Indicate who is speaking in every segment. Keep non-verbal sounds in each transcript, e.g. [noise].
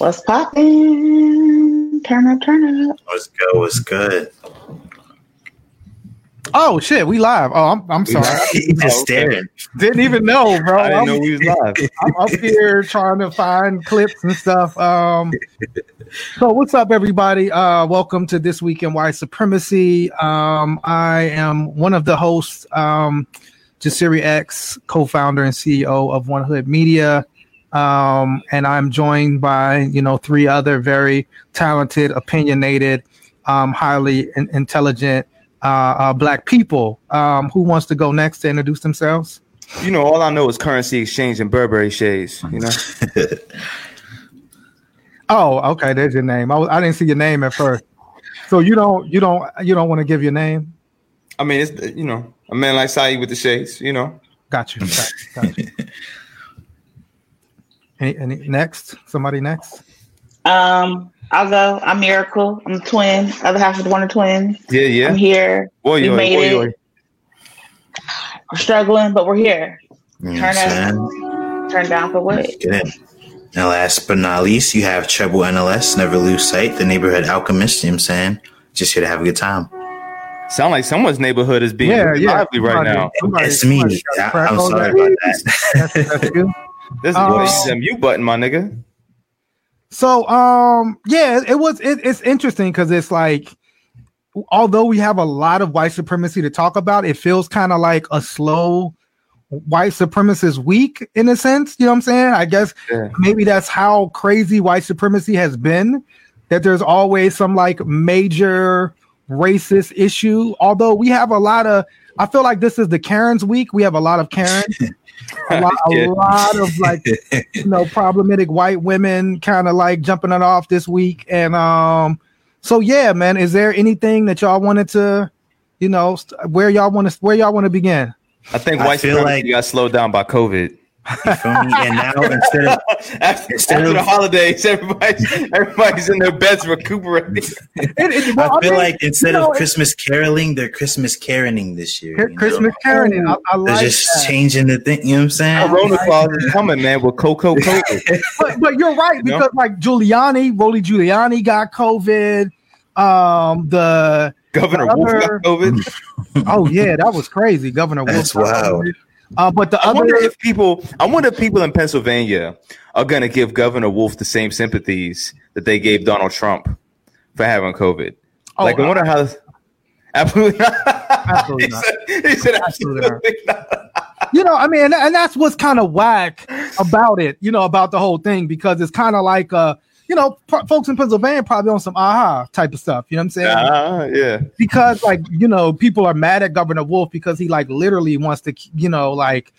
Speaker 1: What's poppin'? Turn up, turn up.
Speaker 2: What's good? What's good?
Speaker 3: Oh shit, we live. Oh, I'm I'm sorry. [laughs]
Speaker 2: He just staring.
Speaker 3: Didn't even know, bro.
Speaker 4: I didn't
Speaker 3: I'm,
Speaker 4: know we was live. [laughs]
Speaker 3: I'm up here trying to find clips and stuff. Um, [laughs] so what's up, everybody? Uh, welcome to this week in white supremacy. Um, I am one of the hosts, um, Jasiri X, co-founder and CEO of One Hood Media. Um, and I'm joined by you know three other very talented, opinionated, um, highly in- intelligent uh, uh, black people. Um, who wants to go next to introduce themselves?
Speaker 4: You know, all I know is currency exchange and Burberry shades. You know, [laughs]
Speaker 3: Oh, okay. There's your name. I, was, I didn't see your name at first. So you don't you don't you don't want to give your name?
Speaker 4: I mean, it's you know, a man like Saeed with the shades. You know,
Speaker 3: Got you. Got, got you. [laughs] Any, any next? Somebody next?
Speaker 1: Um, I'll go. I'm Miracle. I'm a twin. Other half of the Wonder Twins.
Speaker 4: yeah, yeah.
Speaker 1: I'm here.
Speaker 4: Boy,
Speaker 1: we
Speaker 4: yo,
Speaker 1: made
Speaker 4: boy,
Speaker 1: it.
Speaker 4: yo.
Speaker 1: We're struggling, but we're here.
Speaker 2: You
Speaker 1: Turn
Speaker 2: what
Speaker 1: turn down for what?
Speaker 2: saying? Get in. And last but not least, you have Treble NLS, Never Lose Sight, the neighborhood alchemist. You know what I'm saying? Just here to have a good time.
Speaker 4: Sound like someone's neighborhood is being
Speaker 3: Yeah,
Speaker 4: really
Speaker 3: yeah.
Speaker 4: lively right
Speaker 3: Somebody-
Speaker 4: now.
Speaker 3: somebody-
Speaker 2: It's me. I, I'm sorry about that.
Speaker 3: That's, that's you.
Speaker 4: This is
Speaker 3: Oh.
Speaker 4: what you mute button, my nigga.
Speaker 3: So um yeah, it was it, it's interesting because it's like although we have a lot of white supremacy to talk about, it feels kind of like a slow white supremacist week in a sense. You know what I'm saying? I guess
Speaker 4: Yeah.
Speaker 3: maybe that's how crazy white supremacy has been. That there's always some like major racist issue. Although we have a lot of, I feel like this is the Karens week. We have a lot of Karens, [laughs] a lot, a [laughs]
Speaker 4: Yeah.
Speaker 3: lot of like you know problematic white women kind of like jumping it off this week. And um, so yeah, man. Is there anything that y'all wanted to, you know, st- where y'all want to where y'all want to begin?
Speaker 4: I think
Speaker 2: I
Speaker 4: white
Speaker 2: feel
Speaker 4: supremacy
Speaker 2: like-
Speaker 4: got slowed down by COVID.
Speaker 2: You feel me? And now instead of [laughs]
Speaker 4: after,
Speaker 2: Instead
Speaker 4: after
Speaker 2: of-
Speaker 4: the holidays, everybody's everybody's in their beds recuperating. [laughs]
Speaker 3: It, it, well,
Speaker 2: I feel
Speaker 3: mean,
Speaker 2: like instead
Speaker 3: you know,
Speaker 2: of Christmas caroling, they're Christmas caroling this year.
Speaker 3: Chr-
Speaker 2: you know?
Speaker 3: Christmas Karen, I, I
Speaker 2: They're
Speaker 3: like
Speaker 2: just
Speaker 3: that.
Speaker 2: changing the thing. You know what I'm saying?
Speaker 4: Corona Claus is coming, man, with Coco [laughs] COVID.
Speaker 3: but, but you're right
Speaker 4: You know?
Speaker 3: because like Giuliani, Rudy Giuliani got COVID. Um, the
Speaker 4: Governor
Speaker 3: The
Speaker 4: Wolf got COVID.
Speaker 3: oh yeah, that was crazy, Governor. Wolf
Speaker 2: That's wild.
Speaker 3: COVID. Uh, but the
Speaker 4: I wonder if people, I wonder if people in Pennsylvania are going to give Governor Wolf the same sympathies that they gave Donald Trump for having COVID.
Speaker 3: Oh,
Speaker 4: like, I wonder how. Absolutely not.
Speaker 3: Absolutely [laughs]
Speaker 4: he
Speaker 3: not.
Speaker 4: Said, he said
Speaker 3: Absolutely
Speaker 4: absolutely not.
Speaker 3: you know, I mean, and, and that's what's kind of whack about it, you know, about the whole thing because it's kind of like, uh, you know, p- folks in Pennsylvania probably on some aha type of stuff. You know what I'm saying?
Speaker 4: Ah, yeah.
Speaker 3: because like you know people are mad at governor wolf because he like literally wants to you know like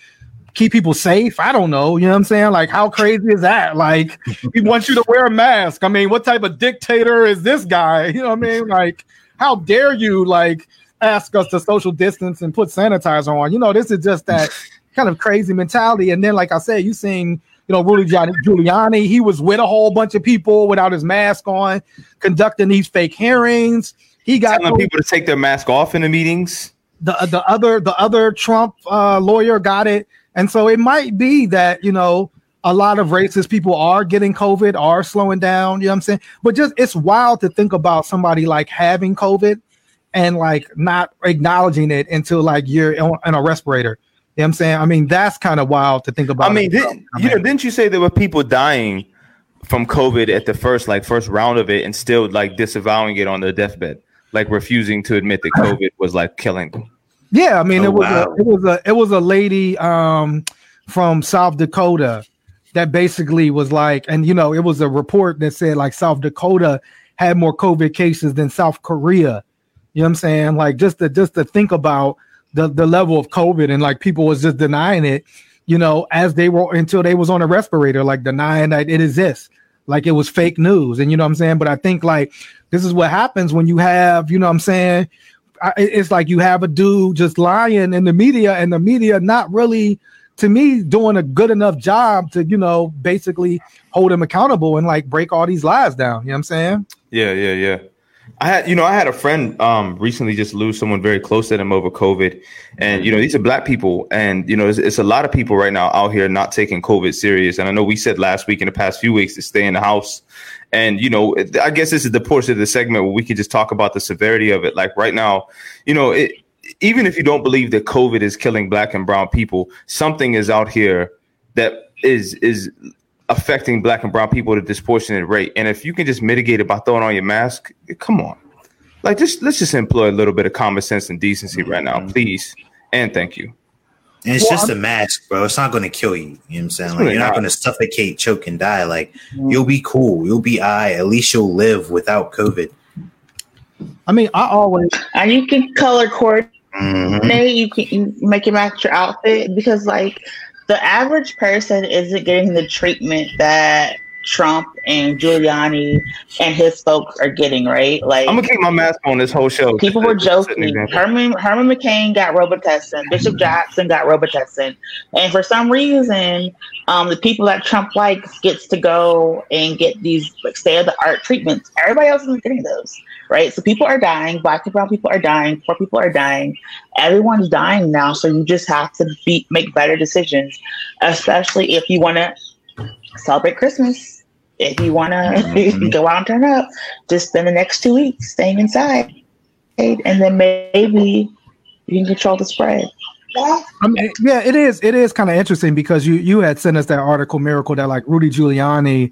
Speaker 3: keep people safe. I don't know you know what i'm saying? Like how crazy is that? Like he [laughs] wants you to wear a mask. I mean what type of dictator is this guy? [laughs] You know what i mean? Like how dare you like ask us to social distance and put sanitizer on? You know this is just that [laughs] kind of crazy mentality. And then like i said you seen you know Rudy Giuliani, he was with a whole bunch of people without his mask on conducting these fake hearings he got
Speaker 4: Telling people to take their mask off in the meetings.
Speaker 3: the the other the other Trump uh, lawyer got it, and so it might be that you know a lot of racist people are getting COVID, are slowing down. You know what I'm saying? But just it's wild to think about somebody like having COVID and like not acknowledging it until like you're on a respirator. You know what I'm saying? I mean, that's kind of wild to think about.
Speaker 4: I mean, did,
Speaker 3: I
Speaker 4: you know, didn't you say there were people dying from COVID at the first, like, first round of it, and still like disavowing it on their deathbed, like refusing to admit that COVID was like killing them?
Speaker 3: Yeah, I mean,
Speaker 2: Oh,
Speaker 3: it was
Speaker 2: wow.
Speaker 3: a it was a it was a lady um from South Dakota that basically was like, and you know, it was a report that said like South Dakota had more COVID cases than South Korea. You know what I'm saying? Like just to just to think about the the level of COVID and like people was just denying it, you know, as they were until they was on a respirator, like denying that it exists. Like it was fake news. And you know what I'm saying? But I think like this is what happens when you have, you know what I'm saying, I, it's like you have a dude just lying in the media and the media not really to me doing a good enough job to you know basically hold him accountable and like break all these lies down you know what i'm saying
Speaker 4: Yeah, yeah, yeah. I had, you know, I had a friend um, recently just lose someone very close to them over COVID, and you know, these are black people, and you know, it's, it's, a lot of people right now out here not taking COVID serious. And I know we said last week in the past few weeks to stay in the house, and you know, I guess this is the portion of the segment where we can just talk about the severity of it. Like right now, you know, it, even if you don't believe that COVID is killing black and brown people, something is out here that is is affecting black and brown people at a disproportionate rate. And if you can just mitigate it by throwing on your mask, come on. Like just let's just employ a little bit of common sense and decency right now, mm-hmm. please. And thank you.
Speaker 2: And it's well, just I'm, a mask, bro. It's not going to kill you. You know what I'm saying? Like, really you're not, not going to suffocate, choke, and die. Like, mm-hmm. you'll be cool. You'll be I. At least you'll live without COVID.
Speaker 3: I mean, I always.
Speaker 1: And you can color coordinate. Mm-hmm. You can make it match your outfit because, like, the average person isn't getting the treatment that Trump and Giuliani and his folks are getting, right? Like
Speaker 4: I'm gonna keep my mask on this whole show.
Speaker 1: People were joking. Herman Herman McCain got Robitussin, Bishop Jackson got Robitussin, and for some reason, um, the people that Trump likes gets to go and get these like state of the art treatments. Everybody else isn't getting those, right? So people are dying. Black and brown people are dying. Poor people are dying. Everyone's dying now. So you just have to be make better decisions, especially if you want to celebrate Christmas. If you want to mm-hmm. [laughs] go out and turn up, just spend the next two weeks staying inside, and then maybe you can control the spread.
Speaker 3: I mean, yeah, it is. It is kind of interesting because you you had sent us that article, miracle, that like Rudy Giuliani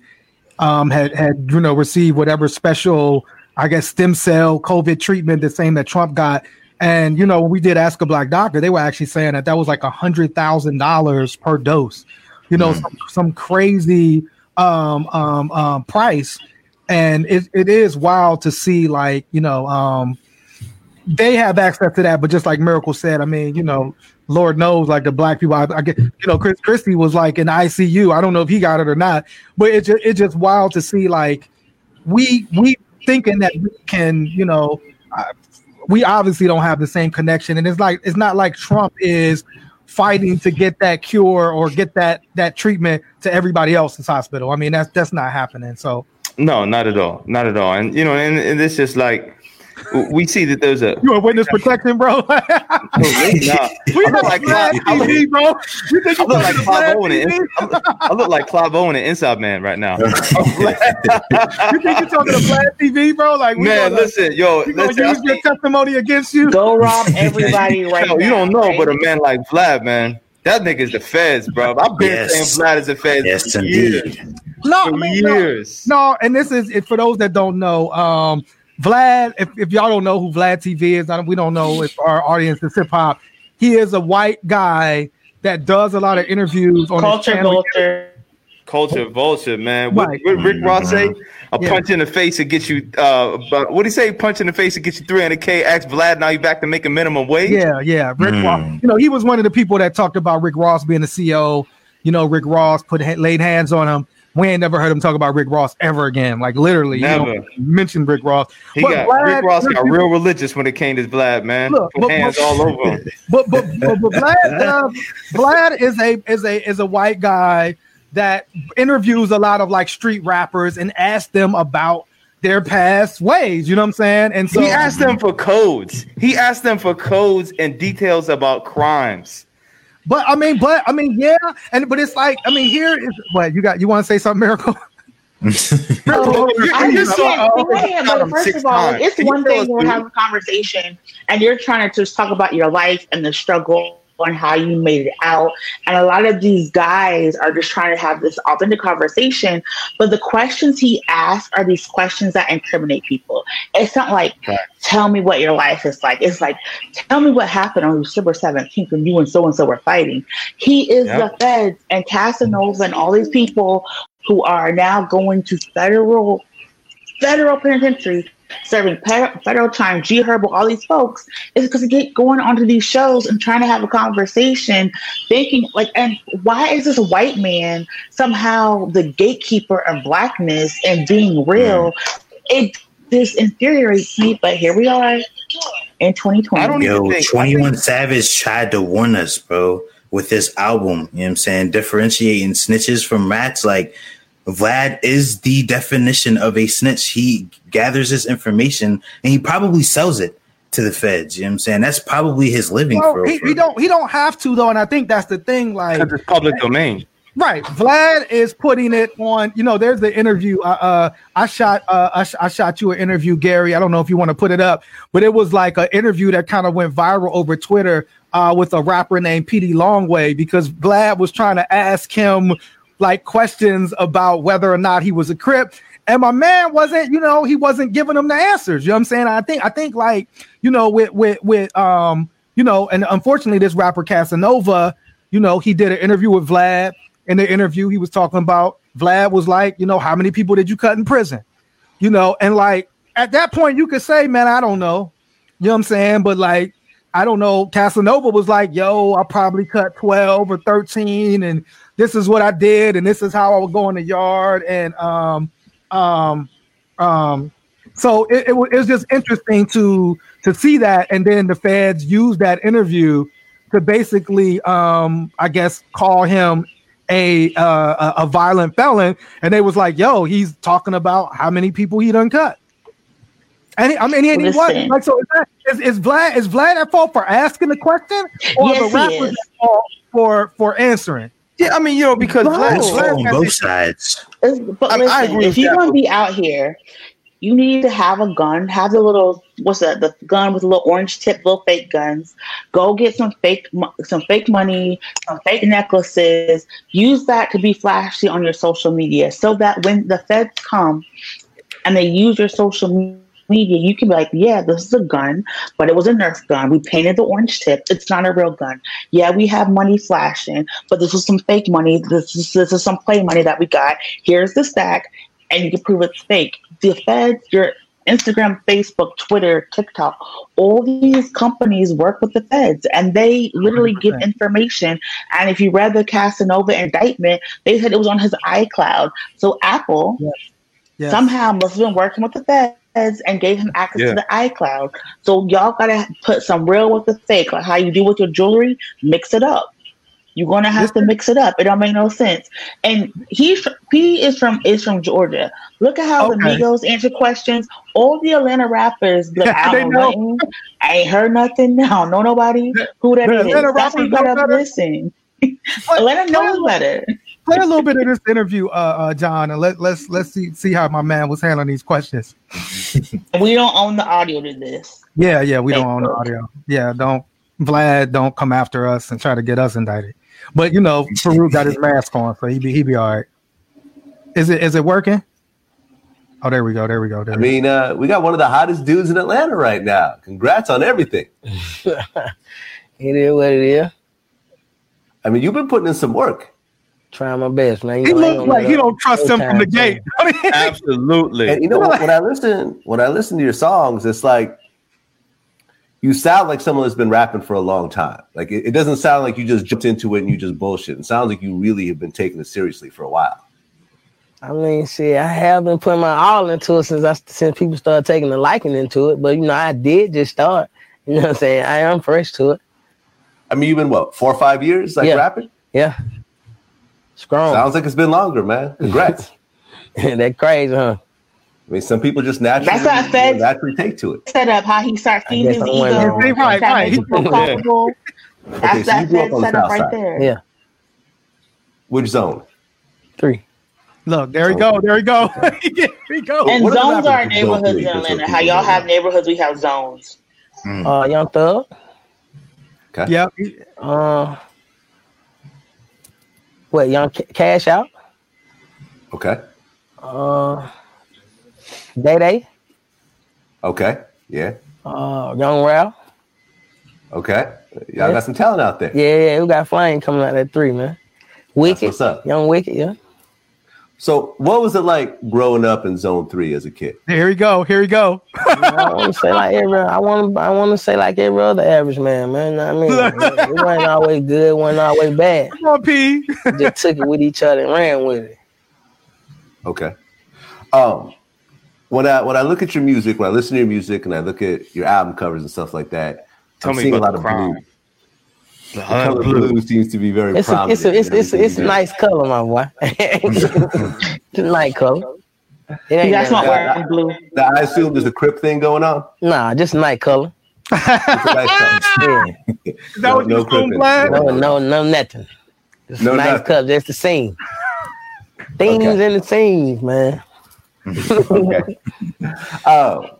Speaker 3: um, had had you know received whatever special, I guess, stem cell COVID treatment, the same that Trump got. And you know, when we did ask a black doctor, they were actually saying that that was like a hundred thousand dollars per dose you know, mm. some, some crazy um, um, um, price. And it, it is wild to see, like, you know, um, they have access to that, but just like Miracle said, I mean, you know, Lord knows, like the black people, I, I get, you know, Chris Christie was like in ICU. I don't know if he got it or not, but it's just, it's just wild to see, like, we we thinking that we can, you know, uh, we obviously don't have the same connection, and it's like it's not like Trump is fighting to get that cure or get that that treatment to everybody else's hospital. I mean, that's that's not happening. So
Speaker 4: no, not at all, not at all. And you know, and, and it's just like we see that there's a
Speaker 3: you a witness protection, bro. [laughs] no, [laughs]
Speaker 4: We look like Clive, I look, TV, bro. You think I look like Clive Owen and I look like Clive Owen and Inside Man right now. [laughs] you think
Speaker 3: you're talking to Vlad TV, bro? Like,
Speaker 4: man, gonna, listen, yo,
Speaker 3: you listen, use your testimony against you.
Speaker 1: Go rob everybody right
Speaker 4: now. You don't know, right? but a man like Vlad, man, that nigga's the feds, bro. I've been yes. saying Vlad is the feds.
Speaker 2: Yes, indeed.
Speaker 3: Years. No, I mean, years. No, no, and this is for those that don't know. Um, Vlad, if, if y'all don't know who Vlad TV is, we don't know if our audience is hip hop. He is a white guy that does a lot of interviews on
Speaker 1: Culture Vulture.
Speaker 4: Culture Vulture, man. What, right. what Rick Ross say? A yeah. punch in the face to get you. Uh, what do he say? Punch in the face to get you 300k. Ask Vlad. Now you back to making minimum wage.
Speaker 3: Yeah, yeah. Rick mm. Ross. You know, he was one of the people that talked about Rick Ross being the CEO. You know, Rick Ross put laid hands on him we ain't never heard him talk about Rick Ross ever again. Like literally, never you know, mentioned Rick Ross.
Speaker 4: He but got Vlad, Rick Ross got real religious when it came to Vlad, man. Look, but, hands but, all over him. [laughs]
Speaker 3: But but but, but Vlad, uh, Vlad is a is a is a white guy that interviews a lot of like street rappers and asks them about their past ways. You know what I'm saying? And so
Speaker 4: he asked them for codes. He asked them for codes and details about crimes.
Speaker 3: But I mean, but I mean, yeah, and but it's like I mean, here is what you got. You want to say something, Miracle? [laughs] [laughs]
Speaker 1: oh, I understand. but first of all, times. it's Can one thing when we have a conversation and you're trying to just talk about your life and the struggle on how you made it out. And a lot of these guys are just trying to have this authentic conversation. But the questions he asks are these questions that incriminate people. It's not like, right. tell me what your life is like. It's like, tell me what happened on December 17th when you and so and so were fighting. He is yep. the feds and Casanova and all these people who are now going to federal federal penitentiary serving federal time, G Herbo, all these folks, is because they get going onto these shows and trying to have a conversation, thinking like, and why is this white man somehow the gatekeeper of blackness and being real? Mm. It this infuriates me, but here we are in 2020. I don't
Speaker 2: Yo, 21 Savage tried to warn us, bro, with this album. You know what I'm saying? Differentiating snitches from rats. Like, Vlad is the definition of a snitch. He gathers this information and he probably sells it to the feds. You know what I'm saying? That's probably his living.
Speaker 3: Well, for, he, for he don't he don't have to though, and I think that's the thing. Like
Speaker 4: it's public domain.
Speaker 3: Right, Vlad is putting it on. You know, there's the interview. Uh, uh I shot. Uh, I, sh- I, shot you an interview, Gary. I don't know if you want to put it up, but it was like an interview that kind of went viral over Twitter uh, with a rapper named Pee Wee Longway because Vlad was trying to ask him like questions about whether or not he was a Crip, and my man wasn't. You know, he wasn't giving them the answers. You know what I'm saying? I think. I think like you know with with with um you know, and unfortunately, this rapper Casanova, you know, he did an interview with Vlad in the interview, he was talking about Vlad was like, you know, how many people did you cut in prison? You know, and like at that point, you could say, man, I don't know. You know what I'm saying? But like, I don't know. Casanova was like, yo, I probably cut 12 or 13, and this is what I did, and this is how I would go in the yard. And um, um, um, so it, it, it was just interesting to to see that, and then the feds used that interview to basically, um, I guess, call him a uh, a violent felon, and they was like, "Yo, he's talking about how many people he done cut." And he, I mean, he, he what? Like, so is, that, is, is Vlad is Vlad at fault for asking the question, or yes, the rapper for for answering?
Speaker 4: Yeah, I mean, you know, because Vlad,
Speaker 2: Vlad on both sides.
Speaker 1: But listen, I, I agree if you're gonna be out here you need to have a gun, have the little what's that the gun with a little orange tip, little fake guns. Go get some fake some fake money, some fake necklaces. Use that to be flashy on your social media, so that when the feds come and they use your social media, you can be like, yeah, this is a gun, but it was a Nerf gun. We painted the orange tip. It's not a real gun. Yeah, we have money flashing, but this was some fake money. This is, this is some play money that we got. Here's the stack and you can prove it's fake. The feds, your Instagram, Facebook, Twitter, TikTok, all these companies work with the feds and they literally 100%. give information. And if you read the Casanova indictment, they said it was on his iCloud. So Apple yes. Yes. somehow must have been working with the feds and gave him access yeah. to the iCloud. So y'all gotta put some real with the fake, like how you do with your jewelry, mix it up. You're gonna have to mix it up. It don't make no sense. And he he is from is from Georgia. Look at how okay. the Migos answer questions. All the Atlanta rappers, like Allen Wayne, I ain't heard nothing. now. know nobody who that is. That's why you gotta listen. Atlanta knows better.
Speaker 3: Play a little bit of this interview, uh, uh, John, and let let's let's see see how my man was handling these questions. [laughs]
Speaker 1: we don't own the audio to this.
Speaker 3: Yeah, yeah, we don't own the audio. Yeah, don't Vlad, don't come after us and try to get us indicted. But you know, Farouk got his mask on, so he be he be all right. Is it is it working? Oh, there we go. There we go. There
Speaker 5: I mean, uh, we got one of the hottest dudes in Atlanta right now. Congrats on everything. [laughs]
Speaker 6: it is what it is.
Speaker 5: I mean, you've been putting in some work.
Speaker 6: Trying my best, man.
Speaker 3: You he looks like he don't trust him from the gate. [laughs]
Speaker 4: Absolutely.
Speaker 5: And you know, what? when I listen, when I listen to your songs, it's like you sound like someone that's been rapping for a long time. Like it, it, doesn't sound like you just jumped into it and you just bullshit. It sounds like you really have been taking it seriously for a while.
Speaker 6: I mean, see, I have been putting my all into it since I since people started taking the liking into it. But you know, I did just start. You know what I'm saying? I am fresh to it.
Speaker 5: I mean, you've been what four or five years like
Speaker 6: yeah.
Speaker 5: rapping?
Speaker 6: Yeah. Strong.
Speaker 5: Sounds like it's been longer, man. Congrats. [laughs]
Speaker 6: And that crazy, huh?
Speaker 5: I mean, some people just naturally,
Speaker 1: That's how Fed
Speaker 5: naturally take to it.
Speaker 1: Set up how he starts feeding his ego. Right, right. He's [laughs] comfortable. That's okay, so that Fed set up right side. there.
Speaker 6: Yeah.
Speaker 5: Which zone?
Speaker 6: Three.
Speaker 3: Look, there we go. There we go. [laughs] there we go.
Speaker 1: And what zones are neighborhoods in Atlanta. How y'all have neighborhoods, we have zones.
Speaker 6: Mm. Uh, Young Thug.
Speaker 5: Okay.
Speaker 3: Yep.
Speaker 6: Uh, what? Young Cash Out.
Speaker 5: Okay.
Speaker 6: Uh, Day Day.
Speaker 5: Okay. Yeah.
Speaker 6: Uh, Young Ralph.
Speaker 5: Okay. Y'all yeah. got some talent out there.
Speaker 6: Yeah, yeah. We got Flame coming out at three, man. Wicked. That's what's up? Young Wicked, yeah.
Speaker 5: So, what was it like growing up in Zone Three as a kid?
Speaker 3: Here we go. Here we go.
Speaker 6: I want to say like every. I want to. I want to say like every other average man, man. You know I mean, it wasn't always good. wasn't always bad.
Speaker 3: Come on, P.
Speaker 6: just took it with each other and ran with it.
Speaker 5: Okay. Um, when I when I look at your music, when I listen to your music, and I look at your album covers and stuff like that,
Speaker 4: Tell I'm me seeing a lot of crime. blue.
Speaker 5: The color blue. blue seems to be very
Speaker 6: it's a, it's a, it's, it's, it's a nice color, my boy. [laughs] it's nice color.
Speaker 1: It ain't That's not wearing blue.
Speaker 5: I assume there's a crip thing going on.
Speaker 6: Nah, just night color.
Speaker 3: nice color. yeah. Is that no, what you no,
Speaker 6: no, no, no, nothing. Just no, nice nothing. color. That's the scene. [laughs] Things [laughs] okay. and the scenes, man.
Speaker 5: okay. Oh,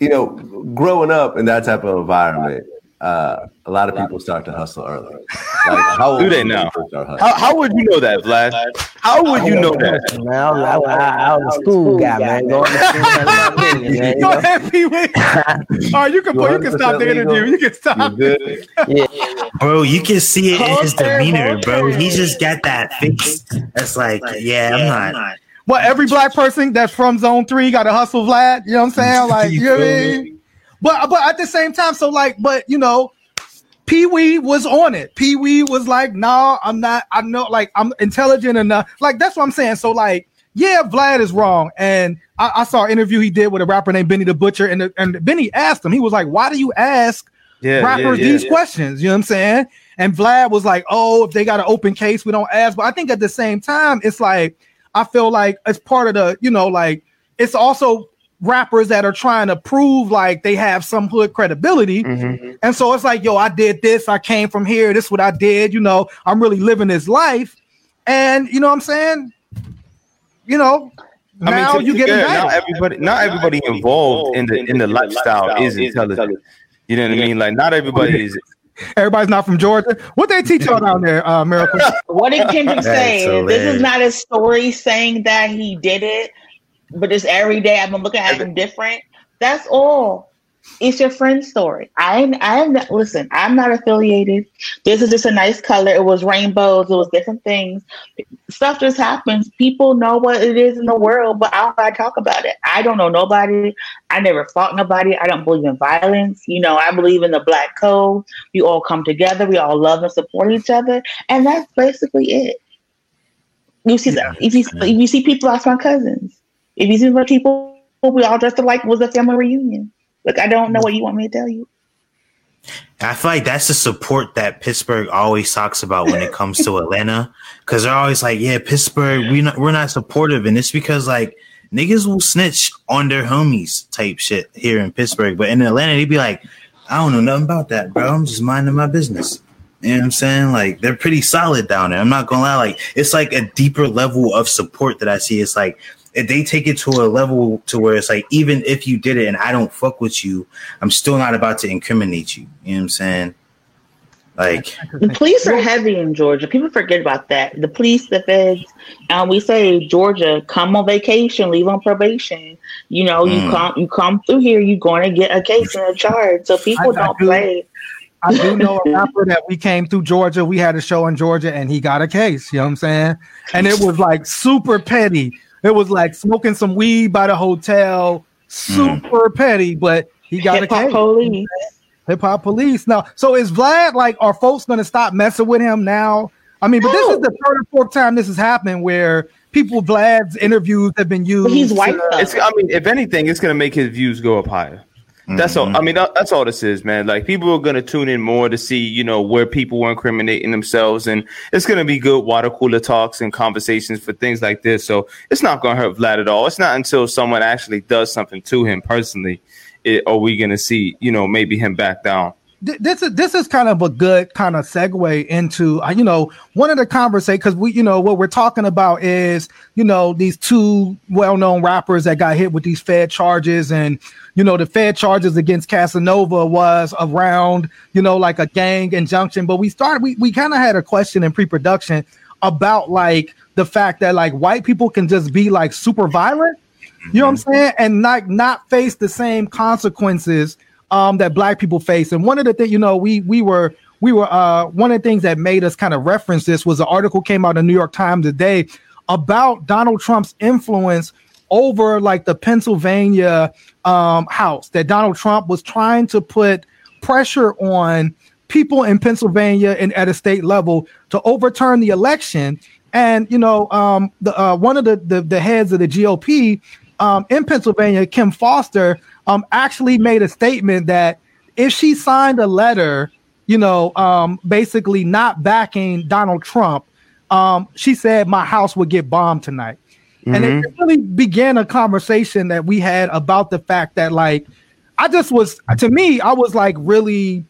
Speaker 5: you know, growing up in that type of environment, uh, a lot of people start to hustle early. [laughs]
Speaker 4: Like, how do they know? How, how would you know that, Vlad? How would you know that?
Speaker 6: Man, I, was, I, I, I was a school guy, man. Going to school,
Speaker 3: Go ahead, Pee Wee. All right, you can you can stop the interview. You can stop. [laughs]
Speaker 2: yeah. Bro, you can see it in his demeanor, bro. He just got that face. That's like, yeah, I'm not.
Speaker 3: Well, every black person that's from Zone Three got to hustle, Vlad. You know what I'm saying? [laughs] Like, you know what I mean? But but at the same time, so like, but you know, Pee Wee was on it. Pee Wee was like, "Nah, I'm not. I know, like, I'm intelligent enough. Like, that's what I'm saying. So, like, yeah, Vlad is wrong. And I, I saw an interview he did with a rapper named Benny the Butcher, and the, and Benny asked him. He was like, "Why do you ask yeah, rappers yeah, yeah, these questions?" You know what I'm saying? And Vlad was like, "Oh, if they got an open case, we don't ask." But I think at the same time, it's like I feel like it's part of the, you know, like it's also rappers that are trying to prove like they have some hood credibility. Mm-hmm. And so it's like, yo, I did this, I came from here, this is what I did, you know, I'm really living this life. And you know what I'm saying? You know, I now mean, you get
Speaker 4: not everybody not everybody involved in the in the lifestyle is intelligent. You know what I mean? Like not everybody is [laughs]
Speaker 3: Everybody's not from Georgia. What they teach y'all down there, uh, Miracle?
Speaker 1: What did Kendrick [laughs] say? This is not a story saying that he did it but just every day I've been looking at them different. That's all. It's your friend's story. I am, I am not listen, I'm not affiliated. This is just a nice color. It was rainbows, it was different things. Stuff just happens. People know what it is in the world, but I don't talk about it. I don't know nobody. I never fought nobody. I don't believe in violence. You know, I believe in the black code. We all come together, we all love and support each other. And that's basically it. You see that if you if you see people as my cousins if you see the people we all dressed alike was a family reunion. Like I don't know what you want me to tell you.
Speaker 2: I feel like that's the support that Pittsburgh always talks about when it [laughs] comes to Atlanta, because they're always like, "Yeah, Pittsburgh, we not we're not supportive," and it's because like niggas will snitch on their homies type shit here in Pittsburgh, but in Atlanta they'd be like, "I don't know nothing about that, bro. I'm just minding my business." You know what I'm saying? Like they're pretty solid down there. I'm not gonna lie. Like it's like a deeper level of support that I see. It's like they take it to a level to where it's like even if you did it and I don't fuck with you, I'm still not about to incriminate you. You know what I'm saying? Like
Speaker 1: the police are heavy in Georgia. People forget about that. The police, the feds, and we say Georgia, come on vacation, leave on probation. You know, mm. you come you come through here, you're going to get a case and a charge. So people I, don't I do, play.
Speaker 3: I do know a rapper that we came through Georgia. We had a show in Georgia, and he got a case. You know what I'm saying? And it was like super petty. It was like smoking some weed by the hotel, super mm. petty, but he got Hip-hop a case. Police. Hip hop police. Now, so is Vlad like, are folks going to stop messing with him now? I mean, but this is the third or fourth time this has happened where people Vlad's interviews have been used. But
Speaker 1: he's white.
Speaker 4: Uh, I mean, if anything, it's going to make his views go up higher. That's mm-hmm. all. I mean, that's all this is, man. Like people are gonna tune in more to see, you know, where people were incriminating themselves, and it's gonna be good water cooler talks and conversations for things like this. So it's not gonna hurt Vlad at all. It's not until someone actually does something to him personally, it, are we gonna see, you know, maybe him back down
Speaker 3: this is this is kind of a good kind of segue into uh, you know one of the conversations because we you know what we're talking about is you know these two well-known rappers that got hit with these Fed charges and you know the Fed charges against Casanova was around you know like a gang injunction but we started we, we kind of had a question in pre-production about like the fact that like white people can just be like super violent you know what I'm mm-hmm. saying and not not face the same consequences um, that black people face. And one of the things, you know, we we were we were uh, one of the things that made us kind of reference this was an article came out in the New York Times today about Donald Trump's influence over like the Pennsylvania um, House that Donald Trump was trying to put pressure on people in Pennsylvania and at a state level to overturn the election. And you know, um, the uh, one of the, the, the heads of the GOP um, in Pennsylvania, Kim Foster, um, actually made a statement that if she signed a letter you know, um, basically not backing Donald Trump, um, she said my house would get bombed tonight. Mm-hmm. And it mm-hmm. really began a conversation that we had about the fact that, like, I just was, to me, I was like really,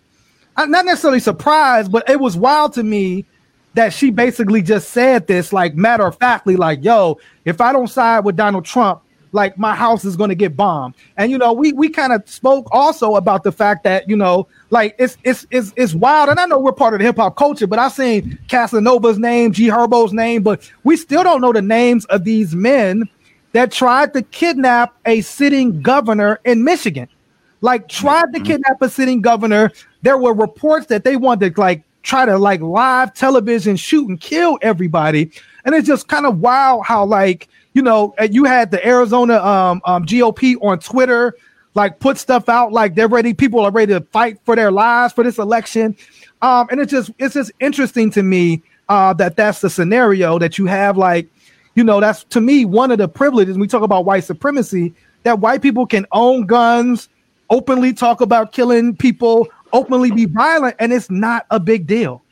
Speaker 3: not necessarily surprised, but it was wild to me that she basically just said this, like, matter of factly, like, yo, if I don't side with Donald Trump, like my house is going to get bombed. And you know, we we kind of spoke also about the fact that you know, like it's it's it's it's wild. And I know we're part of the hip hop culture, but I've seen Casanova's name, G Herbo's name, but we still don't know the names of these men that tried to kidnap a sitting governor in Michigan. Like tried to mm-hmm. kidnap a sitting governor. There were reports that they wanted to like try to like live television shoot and kill everybody. And it's just kind of wild how like you know, you had the Arizona um, um, GOP on Twitter, like put stuff out like they're ready. People are ready to fight for their lives for this election, um, and it's just it's just interesting to me uh, that that's the scenario that you have. Like, you know, that's to me one of the privileges. we talk about white supremacy that white people can own guns, openly talk about killing people, openly be violent, and it's not a big deal.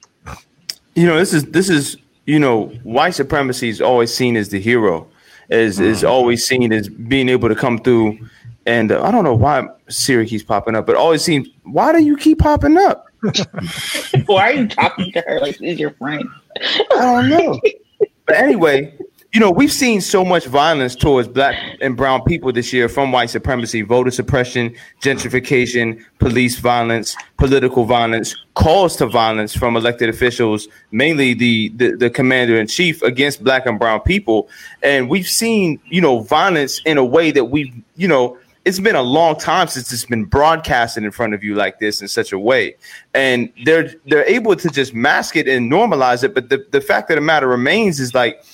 Speaker 4: You know, this is this is you know, white supremacy is always seen as the hero is is mm-hmm. always seen as being able to come through. And uh, I don't know why Siri keeps popping up, but always seems why do you keep popping up? [laughs]
Speaker 1: why are you talking to her like she's your friend?
Speaker 4: I don't know. [laughs] but anyway, you know, we've seen so much violence towards black and brown people this year from white supremacy, voter suppression, gentrification, police violence, political violence, calls to violence from elected officials, mainly the, the, the commander in chief against black and brown people. And we've seen, you know, violence in a way that we've, you know, it's been a long time since it's been broadcasted in front of you like this in such a way. And they're they're able to just mask it and normalize it. But the, the fact of the matter remains is like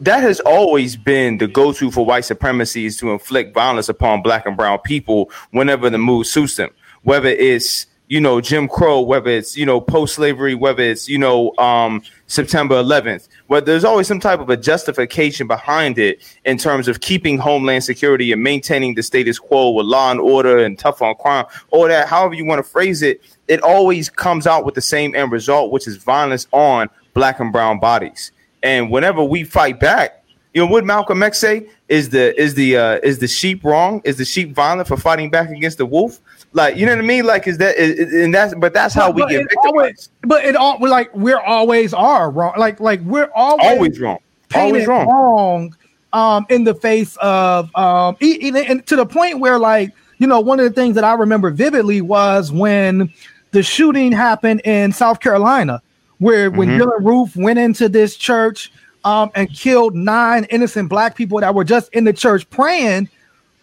Speaker 4: that has always been the go-to for white supremacy is to inflict violence upon black and brown people whenever the mood suits them. Whether it's you know jim crow whether it's you know post-slavery whether it's you know um, september 11th where there's always some type of a justification behind it in terms of keeping homeland security and maintaining the status quo with law and order and tough on crime or that however you want to phrase it it always comes out with the same end result which is violence on black and brown bodies and whenever we fight back, you know what Malcolm X say is the is the uh, is the sheep wrong? Is the sheep violent for fighting back against the wolf? Like you know what I mean? Like is that is, and that's but that's how but, we but get victimized.
Speaker 3: Always, but it all like we're always are wrong. Like like we're always
Speaker 4: always wrong. Always wrong.
Speaker 3: Wrong. Um, in the face of um, and to the point where like you know one of the things that I remember vividly was when the shooting happened in South Carolina where when mm-hmm. Dylann Roof went into this church um, and killed nine innocent black people that were just in the church praying,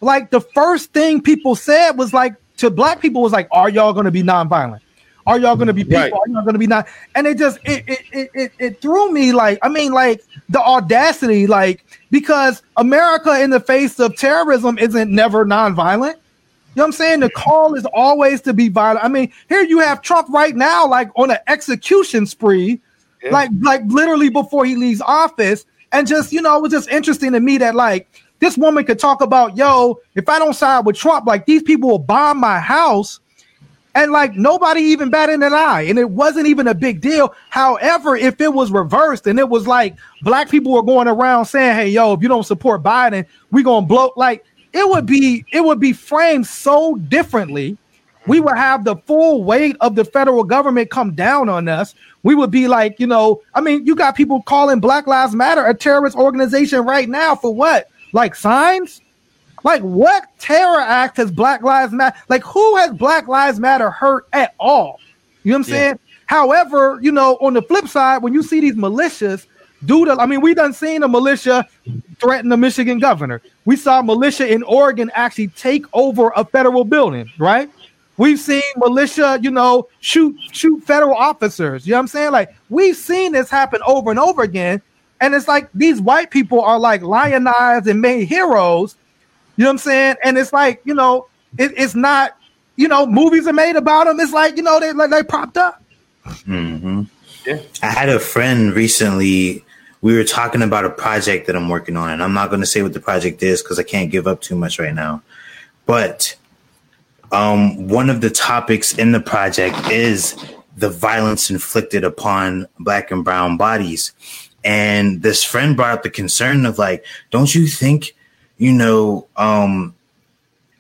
Speaker 3: like the first thing people said was like to black people was like, "Are y'all going to be nonviolent? Are y'all going to be people? Right. Are y'all going to be not?" And it just it it it it threw me like I mean like the audacity like because America in the face of terrorism isn't never nonviolent. You know what I'm saying? The call is always to be violent. I mean, here you have Trump right now, like on an execution spree, yeah. like like literally before he leaves office. And just, you know, it was just interesting to me that like this woman could talk about, yo, if I don't side with Trump, like these people will bomb my house. And like nobody even batted an eye, and it wasn't even a big deal. However, if it was reversed and it was like black people were going around saying, "Hey, yo, if you don't support Biden, we gonna blow," like it would be it would be framed so differently. We would have the full weight of the federal government come down on us. We would be like, you know, I mean, you got people calling Black Lives Matter a terrorist organization right now for what? Like signs? Like what terror act has Black Lives Matter? Like who has Black Lives Matter hurt at all? You know what I'm yeah. saying? However, you know, on the flip side, when you see these militias do the, I mean, we done seen a militia threaten the Michigan governor. We saw militia in Oregon actually take over a federal building, right? We've seen militia, you know, shoot shoot federal officers. You know what I'm saying? Like we've seen this happen over and over again. And it's like these white people are like lionized and made heroes. You know what I'm saying? And it's like, you know, it, it's not, you know, movies are made about them. It's like, you know, they like they propped up.
Speaker 2: Mm-hmm. Yeah. I had a friend recently we were talking about a project that I'm working on, and I'm not going to say what the project is because I can't give up too much right now. But um, one of the topics in the project is the violence inflicted upon black and brown bodies. And this friend brought up the concern of like, don't you think, you know, um,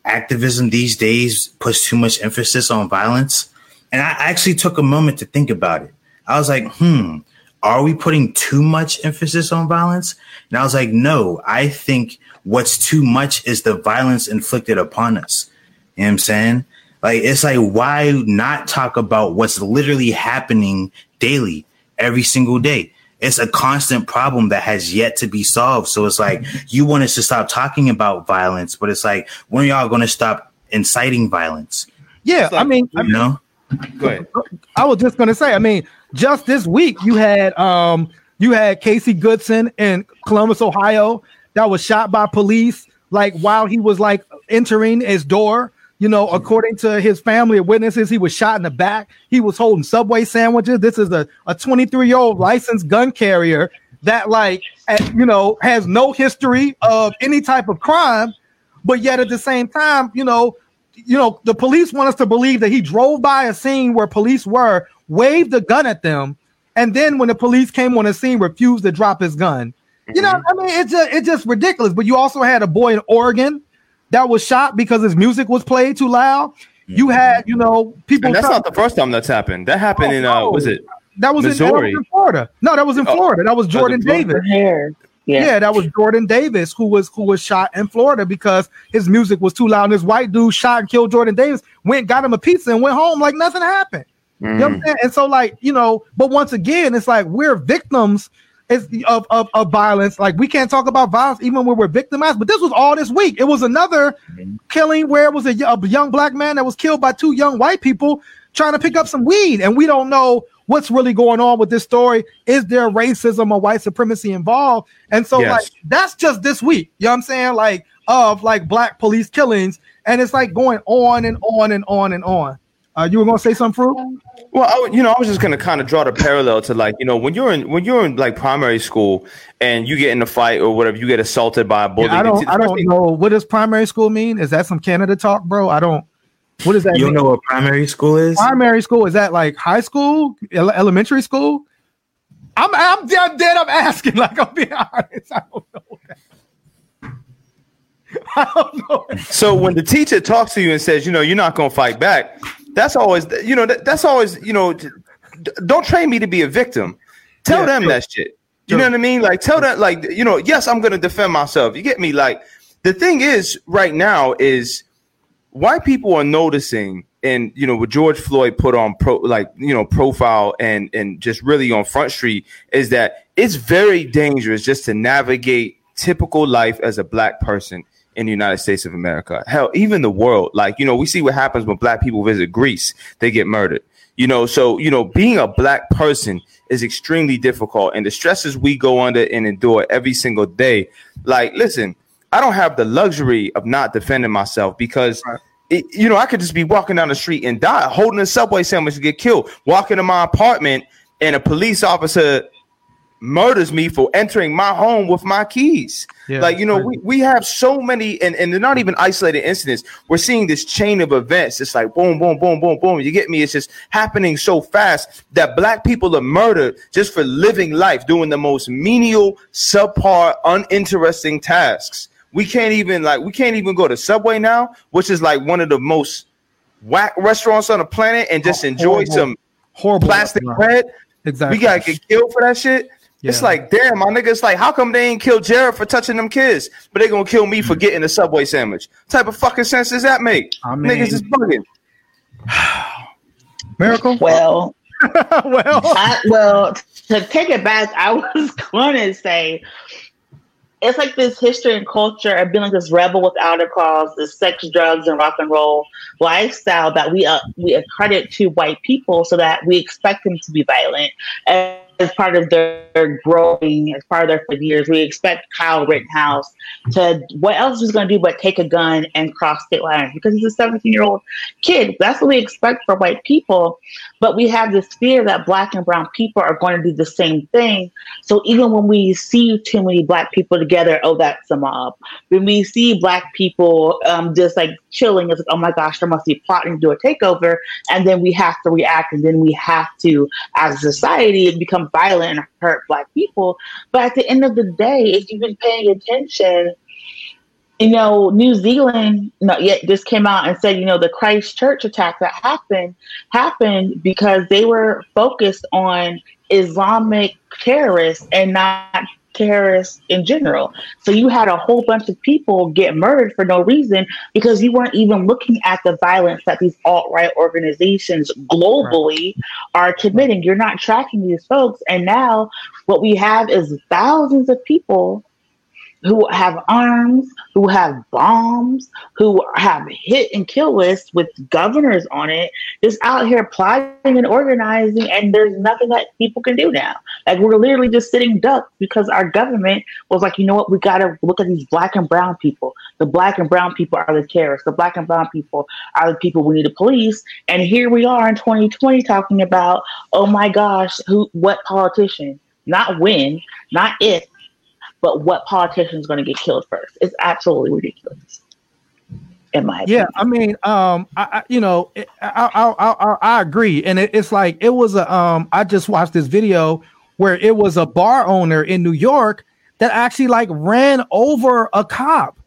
Speaker 2: activism these days puts too much emphasis on violence? And I actually took a moment to think about it. I was like, hmm, are we putting too much emphasis on violence? And I was like, no, I think what's too much is the violence inflicted upon us. You know what I'm saying? Like, it's like, why not talk about what's literally happening daily, every single day? It's a constant problem that has yet to be solved. So it's like, you want us to stop talking about violence, but it's like, when are y'all going to stop inciting violence?
Speaker 3: Yeah. Like, I mean,
Speaker 2: you know,
Speaker 3: go ahead. I was just going to say, I mean, just this week you had, um, you had Casey Goodson in Columbus, Ohio, that was shot by police, like while he was like entering his door you know, according to his family of witnesses, he was shot in the back. He was holding Subway sandwiches. This is a, a 23 year old licensed gun carrier that, like, you know, has no history of any type of crime. But yet at the same time, you know, you know, the police want us to believe that he drove by a scene where police were, waved a gun at them, and then when the police came on the scene, refused to drop his gun. You know, mm-hmm. I mean, it's just it's just ridiculous. But you also had a boy in Oregon that was shot because his music was played too loud. You had, you know, people.
Speaker 4: And that's not the first time that's happened. That happened oh, in uh, was it?
Speaker 3: That was, in, in, Florida. No, that was in oh, Florida. That was Jordan Davis. Yeah. yeah, that was Jordan Davis who was who was shot in Florida because his music was too loud. And this white dude shot and killed Jordan Davis. Went got him a pizza and went home like nothing happened. Mm. You know what I'm mm. saying? And so, like you know, but once again, it's like we're victims of, of, of violence. Like we can't talk about violence even when we're victimized. But this was all this week. It was another mm-hmm. killing where it was a, a young black man that was killed by two young white people trying to pick up some weed, and we don't know what's really going on with this story. Is there racism or white supremacy involved? And so, yes. like, that's just this week. You know what I'm saying? Like, of like black police killings, and it's like going on and on and on and on. Uh, you were gonna say something, Fruit?
Speaker 4: Well, I, you know, I was just gonna kind of draw the parallel to like, you know, when you're in when you're in like primary school and you get in a fight or whatever, you get assaulted by a bully.
Speaker 3: Yeah, I don't, I don't know what does primary school mean. Is that some Canada talk, bro? I don't. What does that?
Speaker 2: You mean? know what primary school is?
Speaker 3: Primary school is that like high school, ele- elementary school? I'm, I'm, I'm dead. I'm asking. [laughs] Like, I'll be honest. I don't know. [laughs]
Speaker 4: I don't know. So when the teacher talks to you and says, you know, you're not gonna fight back, that's always you know that, that's always you know don't train me to be a victim tell yeah, them that shit you know what i mean like tell them like you know yes i'm gonna defend myself you get me like the thing is right now is white people are noticing and you know what george floyd put on pro like you know profile and and just really on front street is that it's very dangerous just to navigate typical life as a black person in the United States of America. Hell, even the world. Like, you know, we see what happens when black people visit Greece, they get murdered. You know, so, you know, being a black person is extremely difficult. And the stresses we go under and endure every single day. Like, listen, I don't have the luxury of not defending myself because. Right. It, you know, I could just be walking down the street and die, holding a subway sandwich to get killed, walking to my apartment, and a police officer murders me for entering my home with my keys. Yeah, like, you know, right. we, we have so many, and, and they're not even isolated incidents. We're seeing this chain of events. It's like boom, boom, boom, boom, boom. You get me? It's just happening so fast that black people are murdered just for living life, doing the most menial, subpar, uninteresting tasks. We can't even like we can't even go to Subway now, which is like one of the most whack restaurants on the planet, and just oh, enjoy horrible, some horrible plastic bread. Exactly. We gotta get killed for that shit. Yeah. It's like, damn, my nigga. It's like, how come they ain't kill Jared for touching them kids, but they gonna kill me for getting a Subway sandwich? What type of fucking sense does that make? I mean, Niggas is bugging. [sighs]
Speaker 3: Miracle.
Speaker 1: Well, [laughs] well, I, well. To take it back, I [laughs] was going to say it's like this history and culture of being like this rebel without a cause, this sex, drugs, and rock and roll lifestyle that we uh, we accredit to white people, so that we expect them to be violent. As part of their growing, as part of their years, we expect Kyle Rittenhouse to what else is going to do but take a gun and cross state lines because he's a 17 year old kid. That's what we expect for white people. But we have this fear that black and brown people are going to do the same thing. So even when we see too many black people together, oh, that's a mob. When we see black people um, just like chilling, it's like, oh my gosh, there must be plotting to do a takeover. And then we have to react. And then we have to, as a society, become violent and hurt black people. But at the end of the day, if you've been paying attention, you know, New Zealand not yet just came out and said, you know, the Christchurch attack that happened happened because they were focused on Islamic terrorists and not terrorists in general. So you had a whole bunch of people get murdered for no reason because you weren't even looking at the violence that these alt right organizations globally right. are committing. You're not tracking these folks. And now what we have is thousands of people who have arms, who have bombs, who have hit and kill lists with governors on it, just out here plotting and organizing, and there's nothing that people can do now. Like we're literally just sitting ducks because our government was like, you know what, we gotta look at these black and brown people. The black and brown people are the terrorists. The black and brown people are the people we need to police. And here we are in 2020 talking about, oh my gosh, who what politician? Not when, not if, but what politician is going to get killed first? It's absolutely ridiculous. In my
Speaker 3: opinion. yeah, I mean, um, I, I you know, I, I, I, I agree, and it, it's like it was a um, I just watched this video where it was a bar owner in New York that actually like ran over a cop.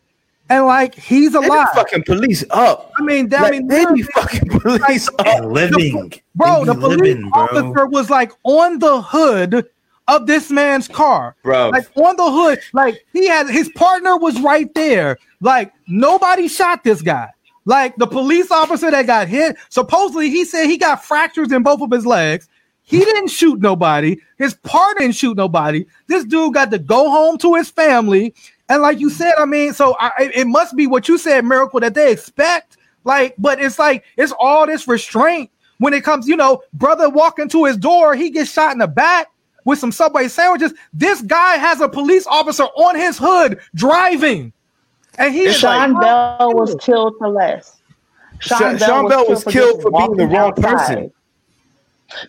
Speaker 3: And like he's alive.
Speaker 4: Fucking police up.
Speaker 3: I mean, that, like, I mean, they
Speaker 4: be fucking police like, up.
Speaker 2: living,
Speaker 3: bro. The police living, officer bro. was like on the hood of this man's car.
Speaker 4: Bro.
Speaker 3: Like on the hood, like he had his partner was right there. Like nobody shot this guy. Like the police officer that got hit, supposedly he said he got fractures in both of his legs. He didn't shoot nobody. His partner didn't shoot nobody. This dude got to go home to his family. And like you said, I mean, so I, it must be what you said, miracle that they expect. Like, but it's like it's all this restraint when it comes, you know, brother walking to his door, he gets shot in the back with some Subway sandwiches. This guy has a police officer on his hood driving. And he
Speaker 1: Sean like, Bell was killed for less.
Speaker 4: Sean, Sean, Bell, Bell was, killed, for, being the wrong outside. person.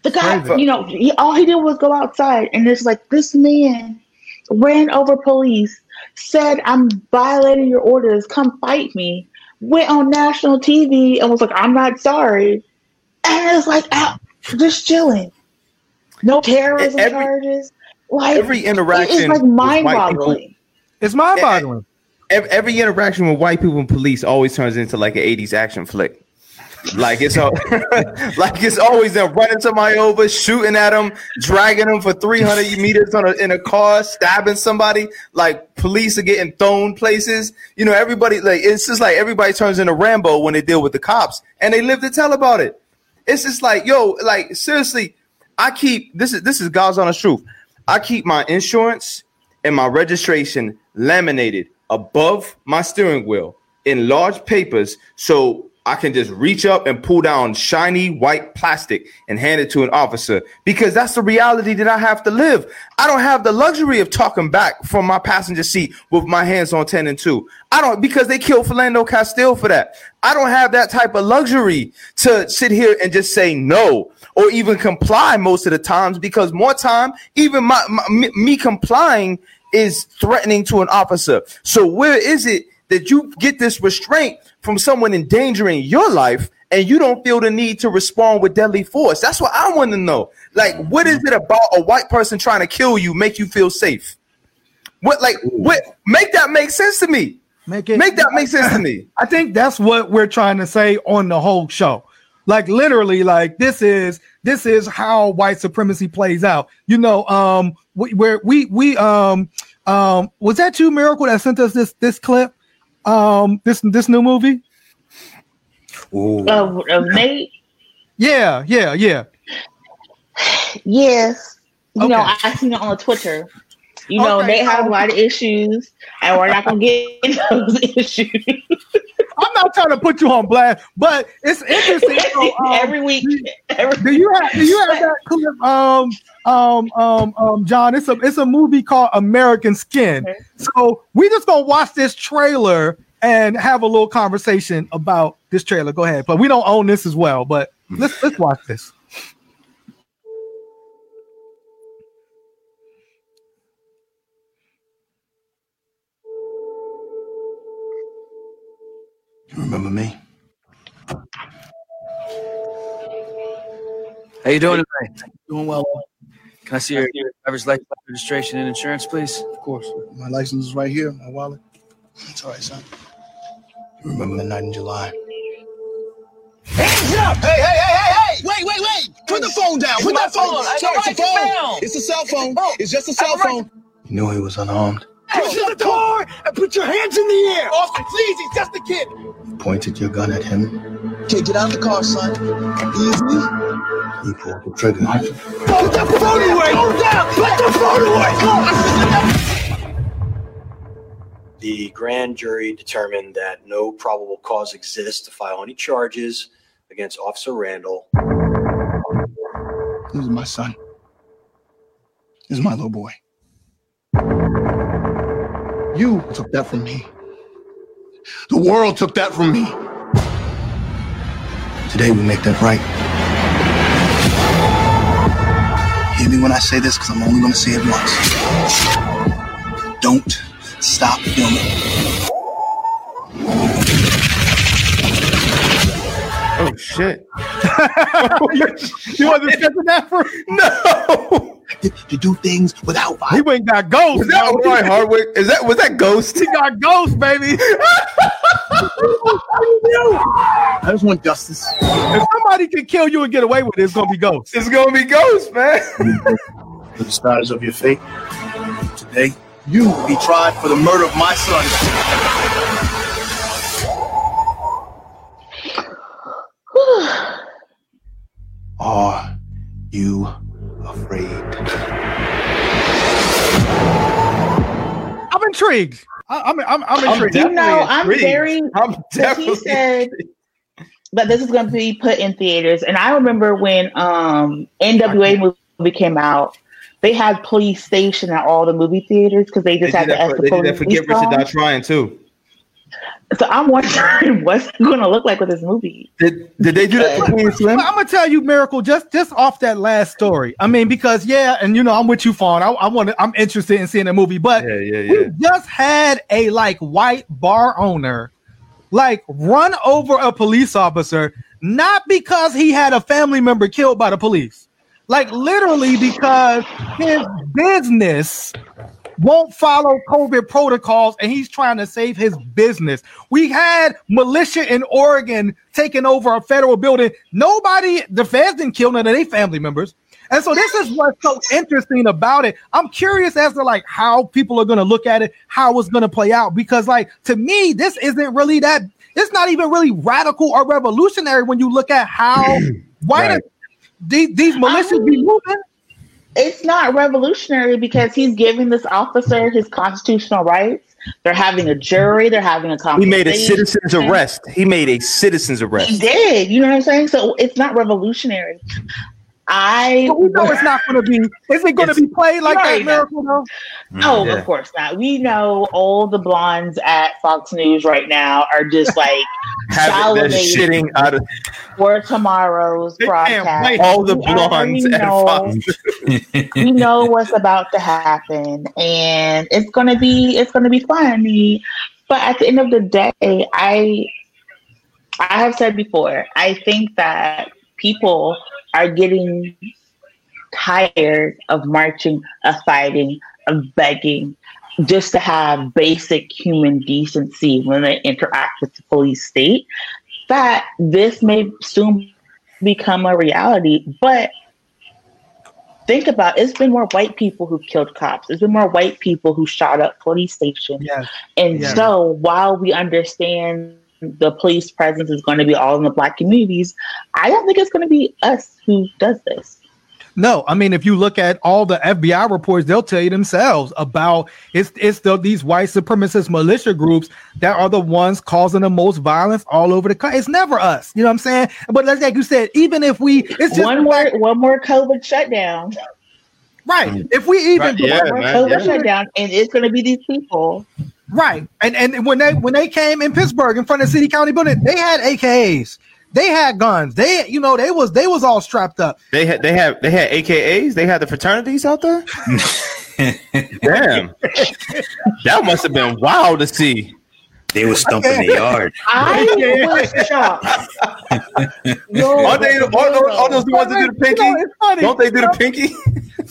Speaker 1: The guy, you know, he, all he did was go outside, and it's like this man ran over police, said, "I'm violating your orders. Come fight me." Went on national TV and was like, "I'm not sorry," and it's like, out, just chilling. No terrorism every, charges. Like
Speaker 4: every interaction,
Speaker 1: it's like mind-boggling.
Speaker 3: It's mind-boggling.
Speaker 4: Every, every interaction with white people and police always turns into like an '80s action flick. Like it's all, [laughs] like it's always them running somebody over, shooting at them, dragging them for 300 meters on a, in a car, stabbing somebody. Like police are getting thrown places. You know, everybody like it's just like everybody turns into Rambo when they deal with the cops, and they live to tell about it. It's just like yo, like seriously, I keep this is this is God's honest truth. I keep my insurance and my registration laminated above my steering wheel in large papers so I can just reach up and pull down shiny white plastic and hand it to an officer because that's the reality that I have to live. I don't have the luxury of talking back from my passenger seat with my hands on 10 and 2. I don't because they killed Philando Castile for that. I don't have that type of luxury to sit here and just say no or even comply most of the times because more time, even my, my me complying is threatening to an officer. So where is it that you get this restraint from someone endangering your life and you don't feel the need to respond with deadly force. That's what I want to know. Like, what is it about a white person trying to kill you make you feel safe? What, like, what make that make sense to me? Make it make that make sense to me.
Speaker 3: I think that's what we're trying to say on the whole show. Like literally, like this is this is how white supremacy plays out. You know, um, we, where we we um um was that you, Miracle, that sent us this this clip? Um this this new movie?
Speaker 1: Of, of [laughs] Nate?
Speaker 3: Yeah, yeah, yeah.
Speaker 1: Yes. You okay. know, I seen it on Twitter. You know, okay. they have a lot of issues, and we're not gonna get [laughs] into those issues.
Speaker 3: I'm not trying to put you on blast, but it's interesting. [laughs] So,
Speaker 1: um, every week. Every
Speaker 3: do you have do you have that clip? Um, um, um, um, John, it's a it's a movie called American Skin. Okay. So we just gonna watch this trailer and have a little conversation about this trailer. Go ahead, but we don't own this as well. But let's let's watch this.
Speaker 7: You remember me?
Speaker 8: How you doing today?
Speaker 7: Doing well.
Speaker 8: Can I see your driver's license, registration, and insurance, please?
Speaker 7: Of course. My license is right here, my wallet. It's all right, son. You remember the night in July?
Speaker 9: Hands up! Hey, hey, hey, hey, hey! Wait, wait, wait! Put the phone down! Put that phone!
Speaker 8: I
Speaker 9: Sorry,
Speaker 8: it's
Speaker 9: a phone! It's a cell phone! Oh, it's just a cell phone!
Speaker 7: You knew he was unarmed.
Speaker 9: Get to the car and put your hands in the air! Austin, please, he's just a kid!
Speaker 7: You pointed your gun at him.
Speaker 9: Okay, get out of the car, son. Easy.
Speaker 7: He pulled the trigger.
Speaker 9: Put the phone away! Phone down! Put the phone away!
Speaker 10: The grand jury determined that no probable cause exists to file any charges against Officer Randall.
Speaker 7: This is my son. This is my little boy. You took that from me. The world took that from me. Today we make that right. Hear me when I say this, because I'm only going to say it once. Don't stop filming.
Speaker 4: Oh shit! [laughs]
Speaker 3: you wasn't [laughs] expecting that for
Speaker 4: No.
Speaker 7: To, to do things without
Speaker 3: he
Speaker 7: violence.
Speaker 3: went and got ghost.
Speaker 4: Was that Roy Hardwick? Is that was that Ghost?
Speaker 3: He got ghost, baby. [laughs]
Speaker 7: I just want justice.
Speaker 3: if somebody can kill you and get away with it, it's gonna be ghost.
Speaker 4: It's gonna be Ghost, man.
Speaker 7: The stars of your fate. Today, you will be tried for the murder of my son. [sighs] Are you afraid?
Speaker 3: I'm intrigued. I, I'm, I'm, I'm
Speaker 4: I'm
Speaker 3: intrigued.
Speaker 1: You know, I'm
Speaker 4: intrigued.
Speaker 1: very.
Speaker 4: I'm
Speaker 1: He said that this is going to be put in theaters, and I remember when um NWA movie came out, they had police station at all the movie theaters because they
Speaker 4: They
Speaker 1: just
Speaker 4: did
Speaker 1: had to ask
Speaker 4: for,
Speaker 1: the
Speaker 4: they did that for
Speaker 1: police
Speaker 4: Get Rich or. Die Trying too.
Speaker 1: So I'm wondering [laughs] what's going to look like with this movie.
Speaker 4: Did Did they do that for Queen Slim?
Speaker 3: Well, I'm gonna tell you, Miracle, just just off that last story. I mean, because yeah, and you know, I'm with you, Fawn. I, I want, I'm interested in seeing the movie, but
Speaker 4: Yeah, yeah,
Speaker 3: we
Speaker 4: yeah.
Speaker 3: just had a like white bar owner like run over a police officer, not because he had a family member killed by the police, like literally because his business won't follow COVID protocols and he's trying to save his business. We had militia in Oregon taking over a federal building. Nobody, the feds didn't kill none of their family members. And so this is what's so interesting about it. I'm curious as to like how people are going to look at it, how it's going to play out. Because like to me, this isn't really that. It's not even really radical or revolutionary when you look at how [clears throat] why
Speaker 4: Right.
Speaker 3: these, these militias be um, moving.
Speaker 1: It's not revolutionary because he's giving this officer his constitutional rights. They're having a jury. They're having a
Speaker 4: He made a citizen's arrest. He made a citizen's arrest.
Speaker 1: He did. You know what I'm saying? So it's not revolutionary. I
Speaker 3: But we know it's not going to be. Is it going to be played like
Speaker 1: Right.
Speaker 3: that, Miracle? Though?
Speaker 1: No,
Speaker 4: Yeah.
Speaker 1: of course not. We know all the blondes at Fox News right now are just like [laughs]
Speaker 4: Have they're
Speaker 1: salivating
Speaker 4: shitting out of
Speaker 1: for tomorrow's
Speaker 3: They
Speaker 1: broadcast.
Speaker 4: all the
Speaker 1: We already
Speaker 4: blondes at Fox.
Speaker 1: we know what's about to happen, and it's gonna be it's gonna be funny. But at the end of the day, I I have said before, I think that people are getting tired of marching, of fighting, of begging, just to have basic human decency when they interact with the police state. That this may soon become a reality, but think about it's been more white people who killed cops. It's been more white people who shot up police stations.
Speaker 3: Yes.
Speaker 1: And
Speaker 3: Yeah.
Speaker 1: so while we understand the police presence is going to be all in the black communities, I don't think it's going to be us who does this.
Speaker 3: No, I mean if you look at all the FBI reports, they'll tell you themselves about it's it's the, these white supremacist militia groups that are the ones causing the most violence all over the country. It's never us, you know what I'm saying? But like you said, even if we, it's just
Speaker 1: one more one more COVID shutdown.
Speaker 3: Right. Mm. If we even
Speaker 1: right, yeah, man, COVID yeah. shutdown, and it's going to be these people.
Speaker 3: Right. And and when they when they came in Pittsburgh in front of City County building, they had AKAs. They had guns. They, you know, they was they was all strapped up.
Speaker 4: They had they had they had AKAs. They had the fraternities out there. [laughs] Damn, that must have been wild to see.
Speaker 2: They were stumping the yard.
Speaker 1: I [laughs] was shocked. [laughs]
Speaker 4: are they are those, are those the ones that do the pinky? You Don't they do the pinky?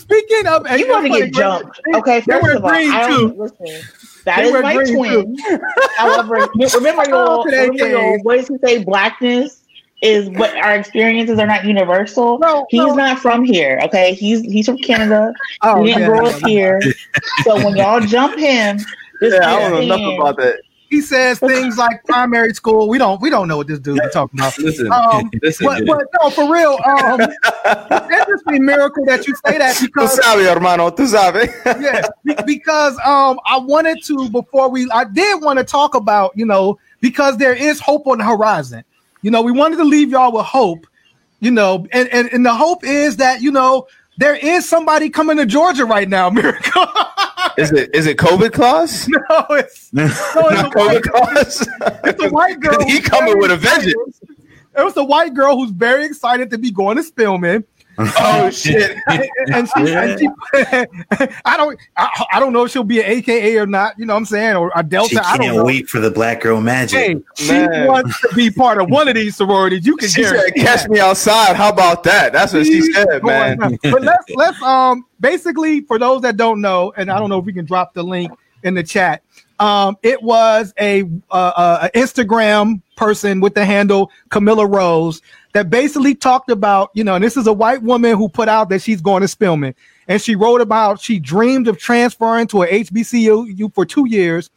Speaker 3: Speaking of,
Speaker 1: you want to get jumped? Okay, first of all, I don't listen. That they is my twin. However, [laughs] remember your, remember your what did he say? Blackness is what our experiences are not universal. No, he's no. not from here. Okay, he's he's from Canada. Oh, he didn't yeah. grow up here. so when y'all jump him, [laughs]
Speaker 4: yeah, I don't know enough about that.
Speaker 3: He says things like primary school. We don't we don't know what this dude is talking about.
Speaker 4: Listen, um, [laughs] listen,
Speaker 3: but, but, no, for real. Um, it's a miracle that you say that because.
Speaker 4: Tu sabes, hermano. Tu sabes. [laughs]
Speaker 3: yeah, because um, I wanted to before we. I did want to talk about you know because there is hope on the horizon. You know, we wanted to leave y'all with hope, you know, and, and, and the hope is that, you know, there is somebody coming to Georgia right now, [laughs] Miracle.
Speaker 4: Is it is it COVID clause? [laughs]
Speaker 3: No, it's [laughs] no, it's
Speaker 4: not COVID clause.
Speaker 3: It's a white [laughs] girl.
Speaker 4: he coming with a vengeance.
Speaker 3: It was a white girl who's very excited to be going to Spelman
Speaker 4: oh [laughs] shit!
Speaker 3: and, she, and she, [laughs] I don't, I, I, don't know if she'll be an AKA or not. You know what I'm saying, or a Delta. She
Speaker 2: can't
Speaker 3: I don't know.
Speaker 2: wait for the Black Girl Magic. Hey,
Speaker 3: she Man. wants to be part of one of these sororities. You can
Speaker 4: she said, "Catch me outside." How about that? That's what she, she said, man.
Speaker 3: but let's let's um basically for those that don't know, and I don't know if we can drop the link in the chat. Um, it was a, uh, Instagram person with the handle Camilla Rose that basically talked about, you know, and this is a white woman who put out that she's going to Spelman. And she wrote about she dreamed of transferring to a HBCU for two years.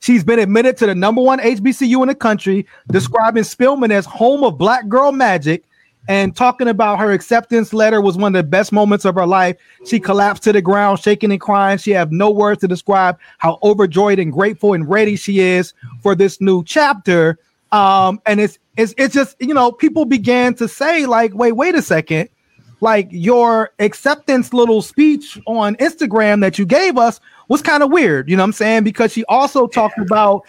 Speaker 3: She's been admitted to the number one HBCU in the country, describing Spelman as home of black girl magic and talking about her acceptance letter was one of the best moments of her life. She collapsed to the ground, shaking and crying. She had no words to describe how overjoyed and grateful and ready she is for this new chapter. Um, and it's it's it's just you know people began to say like, wait, wait a second, like your acceptance little speech on Instagram that you gave us was kind of weird. You know what I'm saying? Because she also talked about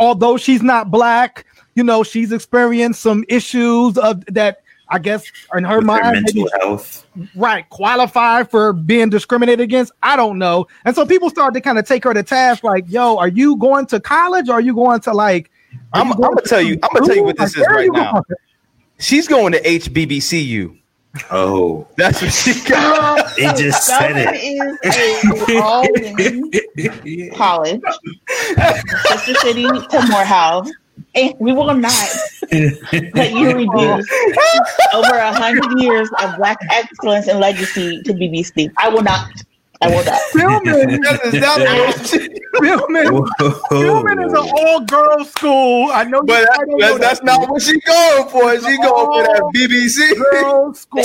Speaker 3: although she's not black, you know, she's experienced some issues of that I guess in her With mind,
Speaker 2: mental health,
Speaker 3: right, qualify for being discriminated against. I don't know. And so people start to kind of take her to task, like, "Yo, are you going to college? or Are you going to like?"
Speaker 4: I'm, I'm gonna tell you. I'm gonna tell you what this like, is right now. Going? She's going to HBBCU.
Speaker 2: Oh,
Speaker 4: that's what she got.
Speaker 2: It [laughs] just said
Speaker 1: it. [laughs] college, Sister City to Morehouse and we will not let you [laughs] reduce over a hundred years of black excellence and legacy to BBC. I will not. I will not.
Speaker 3: Spelman, Spelman, Spelman is an all-girls school. I know,
Speaker 4: but that, that's, that's not what she's going for. She going for that BBC
Speaker 3: girls school.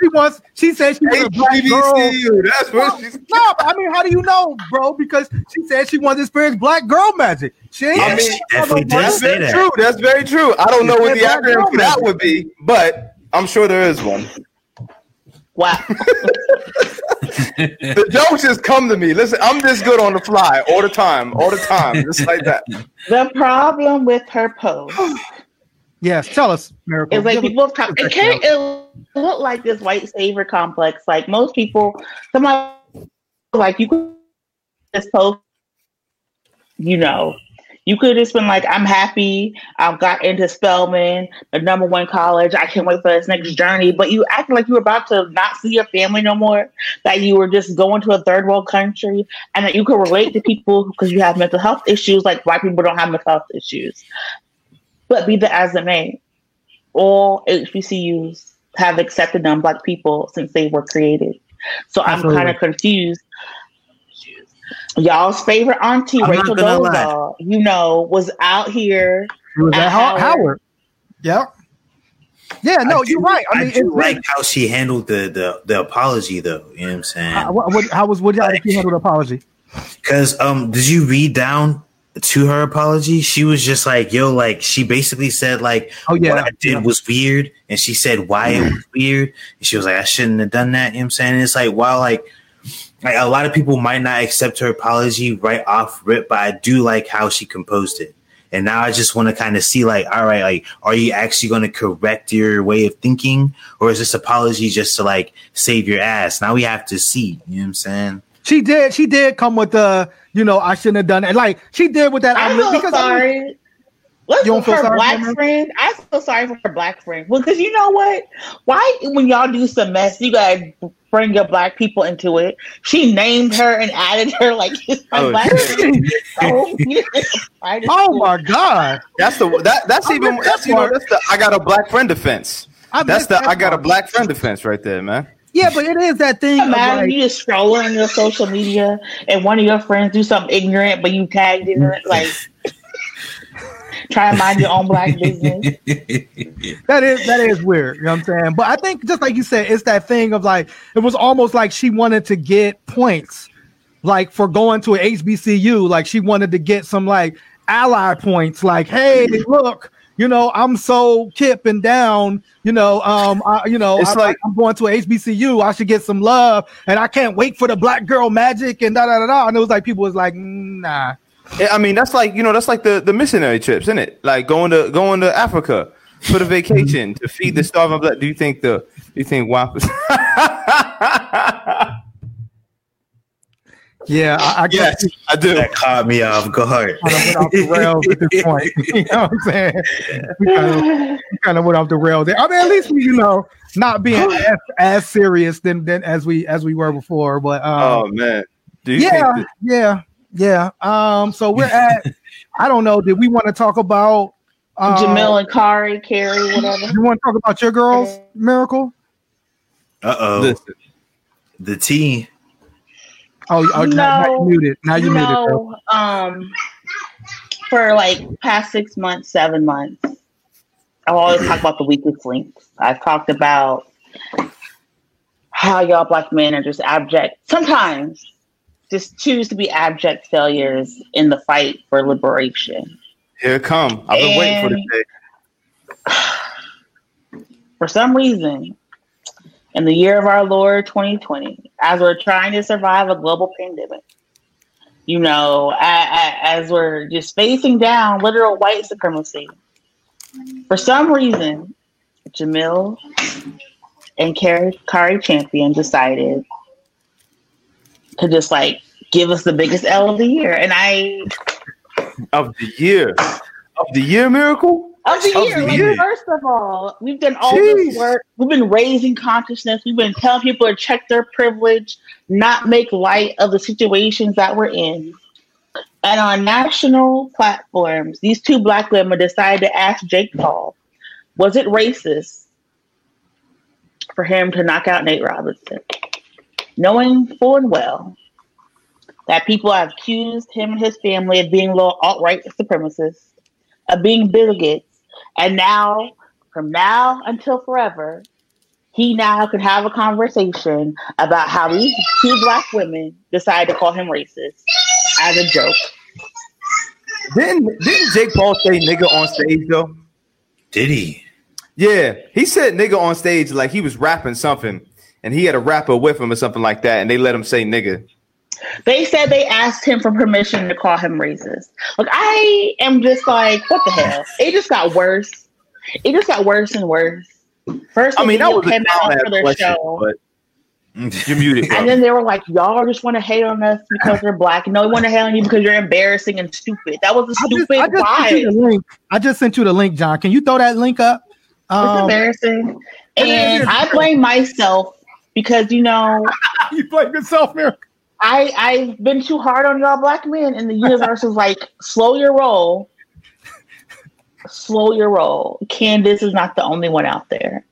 Speaker 3: She wants. She said she was a black girl.
Speaker 4: That's what she's.
Speaker 3: No, I mean, how do you know, bro? Because she said she wants to experience black girl magic. She ain't.
Speaker 2: I mean, definitely did say
Speaker 4: that. True. That's very true. I don't know what the acronym for that would be, but I'm sure there is one.
Speaker 1: Wow. [laughs]
Speaker 4: the jokes just come to me. Listen, I'm this good on the fly all the time, all the time, just like that. [laughs]
Speaker 1: The problem with her post
Speaker 3: Yes, tell us, Miracle.
Speaker 1: It's like people talk. It can't. Look like this white savior complex. Like most people, somebody like you could just post. You know, you could just been like, "I'm happy. I've got into Spelman, the number one college. I can't wait for this next journey." But you acted like you were about to not see your family no more. That you were just going to a third world country, and that you could relate to people because you have mental health issues. Like white people don't have mental health issues, but be that as it may, all HBCUs have accepted non-black people since they were created. So Absolutely. I'm kind of confused. Y'all's favorite auntie, I'm Rachel Dolezal, you know, was out here.
Speaker 3: She was at, at Howard. Howard. Yep. Yeah, no, you're right. I,
Speaker 2: I,
Speaker 3: mean,
Speaker 2: do
Speaker 3: it's
Speaker 2: like how she handled the, the the apology though. You know what I'm saying?
Speaker 3: How, what, what, how was what how did you handle the apology?
Speaker 2: Because um, did you read down to her apology? She was just like, "Yo, like she basically said like,
Speaker 3: Oh, yeah.
Speaker 2: what I did
Speaker 3: Yeah.
Speaker 2: was weird," and she said why it was weird, and she was like, "I shouldn't have done that." You know what I'm saying? And it's like, while like. Like a lot of people might not accept her apology right off rip, but I do like how she composed it. And now I just want to kind of see, like, all right, like, are you actually going to correct your way of thinking, or is this apology just to like save your ass? Now we have to see. You know what I'm saying?
Speaker 3: She did. She did come with the. You know, I shouldn't have done it. Like she did with that.
Speaker 1: I
Speaker 3: I'm-
Speaker 1: feel
Speaker 3: because I mean-
Speaker 1: sorry. Let's
Speaker 3: You don't feel
Speaker 1: her
Speaker 3: sorry
Speaker 1: black
Speaker 3: for
Speaker 1: friend. I feel sorry for her black friend. Well, because you know what? Why when y'all do some mess, you gotta bring your black people into it. She named her and added her like [laughs] it's
Speaker 4: Oh,
Speaker 1: black friend. So, [laughs] I just-
Speaker 3: oh my god!
Speaker 4: That's the that that's
Speaker 3: I
Speaker 4: even that's you know that's the I got a black friend defense.
Speaker 3: I
Speaker 4: That's the
Speaker 3: that
Speaker 4: I got a black friend defense right there, man.
Speaker 3: Yeah, but it is that thing.
Speaker 1: Imagine
Speaker 3: like,
Speaker 1: you just scrolling on your social media and one of your friends do something ignorant, but you tagged in it, like [laughs] try to mind your own black business. [laughs]
Speaker 3: that is that is weird. You know what I'm saying? But I think just like you said, it's that thing of like it was almost like she wanted to get points, like for going to an HBCU. Like she wanted to get some like ally points. Like, hey, look, you know, I'm so kip and down. You know, um, I, you know,
Speaker 4: It's
Speaker 3: I,
Speaker 4: like-
Speaker 3: I'm going to a HBCU. I should get some love, and I can't wait for the black girl magic and da da da da. And it was like people was like, "Mm, nah.
Speaker 4: I mean, that's like you know, that's like the the missionary trips, isn't it? Like going to going to Africa for the vacation to feed the starving black. Do you think the do you think WAP? [laughs]
Speaker 3: Yeah, I, I guess
Speaker 4: I do.
Speaker 2: That caught me off guard.
Speaker 3: kind of went off the rails at this point. [laughs] [laughs] you know what I'm saying? We kind of, we kind of went off the rails there. I mean, at least we, you know, not being [sighs] as, as serious than, than as we as we were before. But um,
Speaker 4: Oh man, do you
Speaker 3: yeah,
Speaker 4: think?
Speaker 3: yeah, yeah. Um, so we're [laughs] at. I don't know. Did we want to talk about um,
Speaker 1: Jemele and Cari, Carrie, whatever.
Speaker 3: You want to talk about your girls, Miracle?
Speaker 2: Uh oh.
Speaker 4: Listen,
Speaker 2: The T.
Speaker 3: Oh, oh now, now you
Speaker 1: No.
Speaker 3: muted. Now you
Speaker 1: you
Speaker 3: muted. Bro.
Speaker 1: um, for like past six months, seven months, I've always talked about the weakest links. I've talked about how y'all black men are just abject. Sometimes just choose to be abject failures in the fight for liberation.
Speaker 4: here it come. I've been waiting for this day. [sighs]
Speaker 1: For some reason, in the year of our Lord 2020, as we're trying to survive a global pandemic, you know, as we're just facing down literal white supremacy, for some reason, Jemele and Cari Champion decided to just like give us the biggest L of the year. And I,
Speaker 4: of the year of the year miracle.
Speaker 1: Of the year, like,
Speaker 4: year.
Speaker 1: first of all, we've done all
Speaker 4: Jeez.
Speaker 1: this work. We've been raising consciousness. We've been telling people to check their privilege, not make light of the situations that we're in. And on national platforms, these two black women decided to ask Jake Paul, was it racist for him to knock out Nate Robinson? Knowing full and well that people have accused him and his family of being little alt-right supremacists, of being bigots, and now, from now until forever, he now could have a conversation about how these two black women decided to call him racist as a joke.
Speaker 4: Didn't didn't Jake Paul say nigga on stage though?
Speaker 2: Did he?
Speaker 4: Yeah, he said nigga on stage like he was rapping something, and he had a rapper with him or something like that, and they let him say nigga.
Speaker 1: They said they asked him for permission to call him racist. Like I am just like, what the hell? It just got worse. It just got worse and worse. First,
Speaker 4: I mean, that
Speaker 1: video
Speaker 4: was a
Speaker 1: came out for their
Speaker 4: question,
Speaker 1: show.
Speaker 4: but you're muted. Bro.
Speaker 1: And then they were like, y'all just want to hate on us because we're black. No, we want to hate on you because you're embarrassing and stupid. That was a stupid
Speaker 3: I just sent you
Speaker 1: vibe.
Speaker 3: the link. I just sent you the link, John. Can you throw that link up?
Speaker 1: It's
Speaker 3: Um,
Speaker 1: embarrassing. And. I blame myself because, you know, [laughs]
Speaker 3: you blame yourself, Miracle.
Speaker 1: I, I've been too hard on y'all black men, and the universe is like, slow your roll. Slow your roll. Candace is not the only one out there.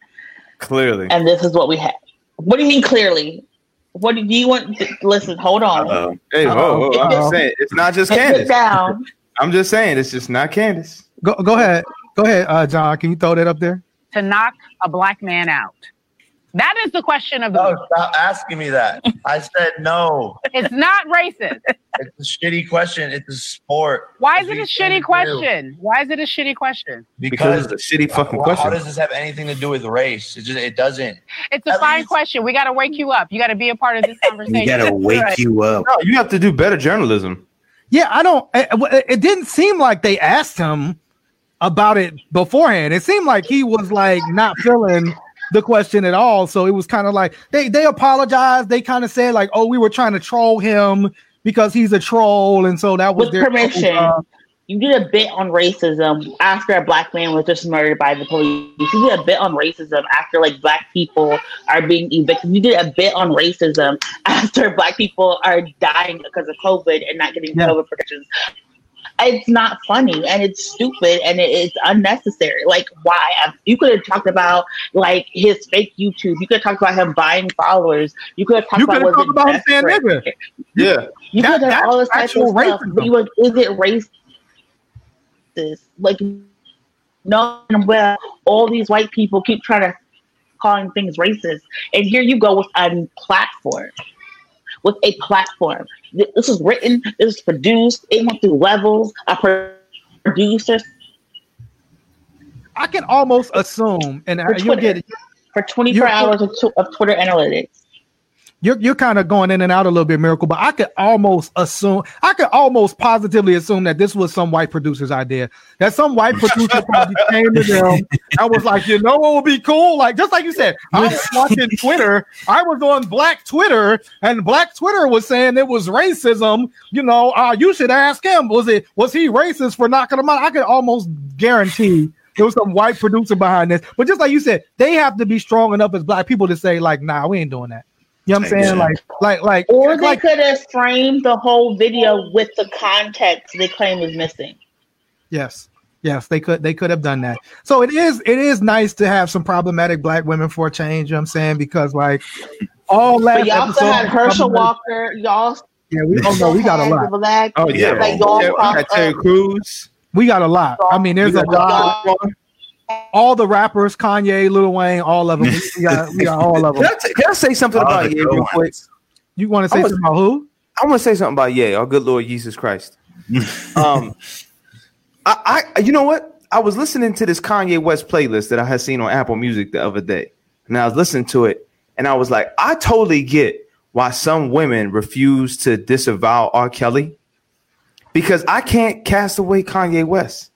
Speaker 4: Clearly,
Speaker 1: And this is what we have. What do you mean clearly? What do you want? To, Listen, hold on.
Speaker 2: Uh-oh.
Speaker 4: hey, whoa, whoa, I'm just saying it's not just
Speaker 1: Sit
Speaker 4: Candace.
Speaker 1: down.
Speaker 4: I'm just saying it's just not Candace.
Speaker 3: Go go ahead. Go ahead, uh, John. Can you throw that up there?
Speaker 11: to knock a black man out? That is the question of the
Speaker 12: No,
Speaker 11: week.
Speaker 12: stop asking me that. [laughs] I said no.
Speaker 11: It's not racist.
Speaker 12: It's a shitty question. It's a sport.
Speaker 11: Why is it a
Speaker 12: what you say
Speaker 11: shitty
Speaker 12: to do.
Speaker 11: question? Why is it a shitty question?
Speaker 4: Because it's a shitty fucking
Speaker 12: Well,
Speaker 4: question.
Speaker 12: How does this have anything to do with race? It just it doesn't.
Speaker 11: It's a fine question. We got to wake you up. You got to be a part of this [laughs] conversation.
Speaker 2: We gotta wake you up.
Speaker 4: No, you have to do better journalism.
Speaker 3: Yeah, I don't. It, it didn't seem like they asked him about it beforehand. It seemed like he was like not feeling the question at all. So it was kind of like they they apologized. They kind of said like, "Oh, we were trying to troll him because he's a troll," and so that was
Speaker 1: With
Speaker 3: their
Speaker 1: permission.
Speaker 3: uh,
Speaker 1: You did a bit on racism after a black man was just murdered by the police. You did a bit on racism after like black people are being evicted. You did a bit on racism [laughs] after black people are dying because of COVID and not getting
Speaker 3: Yeah.
Speaker 1: COVID protections. It's not funny and it's stupid and it- it's unnecessary. Like, why? Um, you could have talked about like his fake YouTube. You could have talked about him buying followers. You could have talked
Speaker 3: You
Speaker 1: about
Speaker 3: could talked about him saying nigga.
Speaker 4: Yeah.
Speaker 1: You
Speaker 3: That-
Speaker 1: could have
Speaker 3: that's
Speaker 1: all this type of
Speaker 3: actual
Speaker 1: stuff. But you like, is it racist? Like, no, well, all these white people keep trying to calling things racist, and here you go with a platform, with a platform. Th- This was written, this was produced, it went through levels, a pro- producer
Speaker 3: I can almost assume, and
Speaker 1: for
Speaker 3: you'll get it.
Speaker 1: for 24 hours of, of Twitter analytics.
Speaker 3: You're you're kind of going in and out a little bit, miracle. But I could almost assume, I could almost positively assume that this was some white producer's idea. That some white producer probably came to them and was like, you know what would be cool? Like just like you said, I was watching Twitter. I was on Black Twitter, and Black Twitter was saying it was racism. You know, uh, you should ask him. Was it was he racist for knocking him out? I could almost guarantee there was some white producer behind this. But just like you said, they have to be strong enough as black people to say, like, nah, we ain't doing that. You know what I'm saying? Like, like, like,
Speaker 1: Or they
Speaker 3: like,
Speaker 1: could have framed the whole video with the context they claim is missing.
Speaker 3: yes, yes, they could, they could have done that. So it is, it is nice to have some problematic black women for a change. You know what I'm saying? Because like all last
Speaker 1: But you also
Speaker 3: episode
Speaker 1: had Herschel. Walker. Y'all.
Speaker 3: Yeah, we, oh no, we got a lot.
Speaker 1: the Black,
Speaker 4: Oh yeah.
Speaker 1: Like y'all
Speaker 4: Yeah, we got Terry
Speaker 1: up.
Speaker 4: Crews.
Speaker 3: We got a lot. I mean, there's
Speaker 4: We
Speaker 3: a
Speaker 4: got
Speaker 3: lot. All the rappers, Kanye, Lil Wayne, all of them. We we got, we got all of
Speaker 4: Can
Speaker 3: them.
Speaker 4: I, t- can I say something
Speaker 2: All
Speaker 4: about
Speaker 2: the
Speaker 4: Ye real quick?
Speaker 3: You want to say
Speaker 4: I was-
Speaker 3: something about who?
Speaker 4: I want to say something about Ye. Our good Lord Jesus Christ. [laughs] um, I, I, you know what? I was listening to this Kanye West playlist that I had seen on Apple Music the other day, and I was listening to it, and I was like, I totally get why some women refuse to disavow R. Kelly because I can't cast away Kanye West.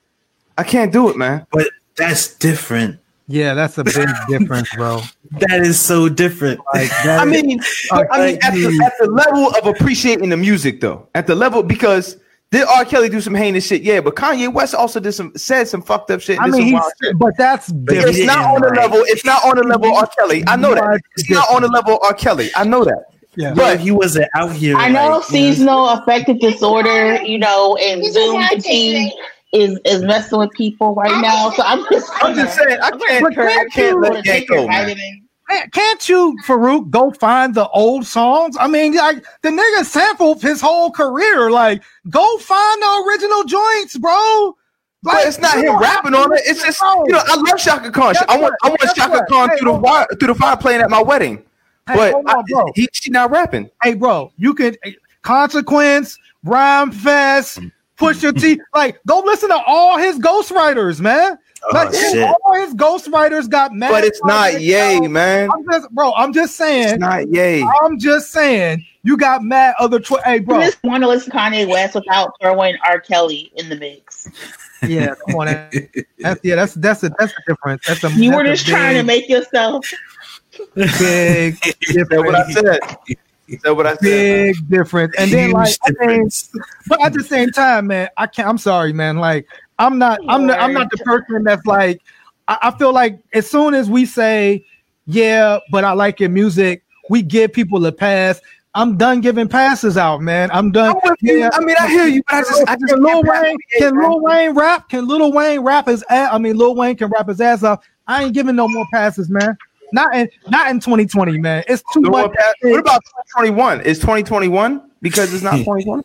Speaker 4: I can't do it, man.
Speaker 2: But that's different.
Speaker 3: Yeah, that's a big [laughs] difference, bro.
Speaker 2: That is so different.
Speaker 3: Like
Speaker 4: I mean, I mean, at the, at the level of appreciating the music, though, at the level because did R. Kelly do some heinous shit? Yeah, but Kanye West also did some said some fucked up shit.
Speaker 3: I mean,
Speaker 4: some wild shit.
Speaker 3: but that's
Speaker 2: But.
Speaker 4: It's not on the level. It's not on the level R. Kelly. I know that. It's not on the level R. Kelly. I know that.
Speaker 3: Yeah.
Speaker 2: But he wasn't out here.
Speaker 1: I know
Speaker 2: like,
Speaker 1: seasonal affective disorder, you know, and Zoom fatigue is is messing with people right now. So I'm just,
Speaker 4: I'm just saying. I can't.
Speaker 3: But
Speaker 4: I
Speaker 3: can't
Speaker 4: can't let Ye go, man.
Speaker 3: Man, Can't you, Farouk, go find the old songs? I mean, like the nigga sampled his whole career. Like, go find the original joints, bro.
Speaker 4: But it's not him rapping on it. It's just you know I love Chaka Khan.
Speaker 3: Guess
Speaker 4: I want
Speaker 3: what?
Speaker 4: I want
Speaker 3: Guess
Speaker 4: Chaka
Speaker 3: what?
Speaker 4: Khan
Speaker 3: Hey,
Speaker 4: through the wire through the fire playing at my wedding.
Speaker 3: Hey,
Speaker 4: But
Speaker 3: hold on,
Speaker 4: I- he she not rapping.
Speaker 3: Hey, bro, you could consequence, Rhymefest, mm. Push your T. Like, go listen to all his ghostwriters, man.
Speaker 2: Oh,
Speaker 3: like, his-
Speaker 2: shit.
Speaker 3: all his ghostwriters got mad.
Speaker 4: But it's not
Speaker 3: yay,
Speaker 4: Ye,
Speaker 3: out.
Speaker 4: man.
Speaker 3: I'm just, bro. I'm just saying.
Speaker 4: It's
Speaker 3: saying.
Speaker 4: not yay.
Speaker 3: I'm just saying. You got mad other. Tw- hey,
Speaker 1: I
Speaker 3: bro.
Speaker 1: just want to listen to Kanye West without throwing R. Kelly in the mix.
Speaker 3: Yeah, come on. That's yeah. That's that's a that's a difference. That's a.
Speaker 1: You were just
Speaker 3: a
Speaker 1: trying to make yourself.
Speaker 3: big [laughs]
Speaker 4: Said what I
Speaker 3: difference.
Speaker 4: Said. Said what I said.
Speaker 3: Big difference. And then
Speaker 2: Huge
Speaker 3: like, I mean, but at the same time, man, I can't. I'm sorry, man. Like, I'm not. I'm not. I'm not the person that's like. I, I feel like as soon as we say, yeah, but I like your music, we give people a pass. I'm done giving passes out, man. I'm done.
Speaker 4: I'm. I mean, I hear you, but I just, I just
Speaker 3: can Lil Wayne can. Lil Wayne rap? Can Lil Wayne rap his ass? I mean, Lil Wayne can rap his ass off. I ain't giving no more passes, man. Not in not in 2020, man. It's too
Speaker 4: No more
Speaker 3: much.
Speaker 4: pass- What about 2021? Is 2021 because it's not [laughs] 21?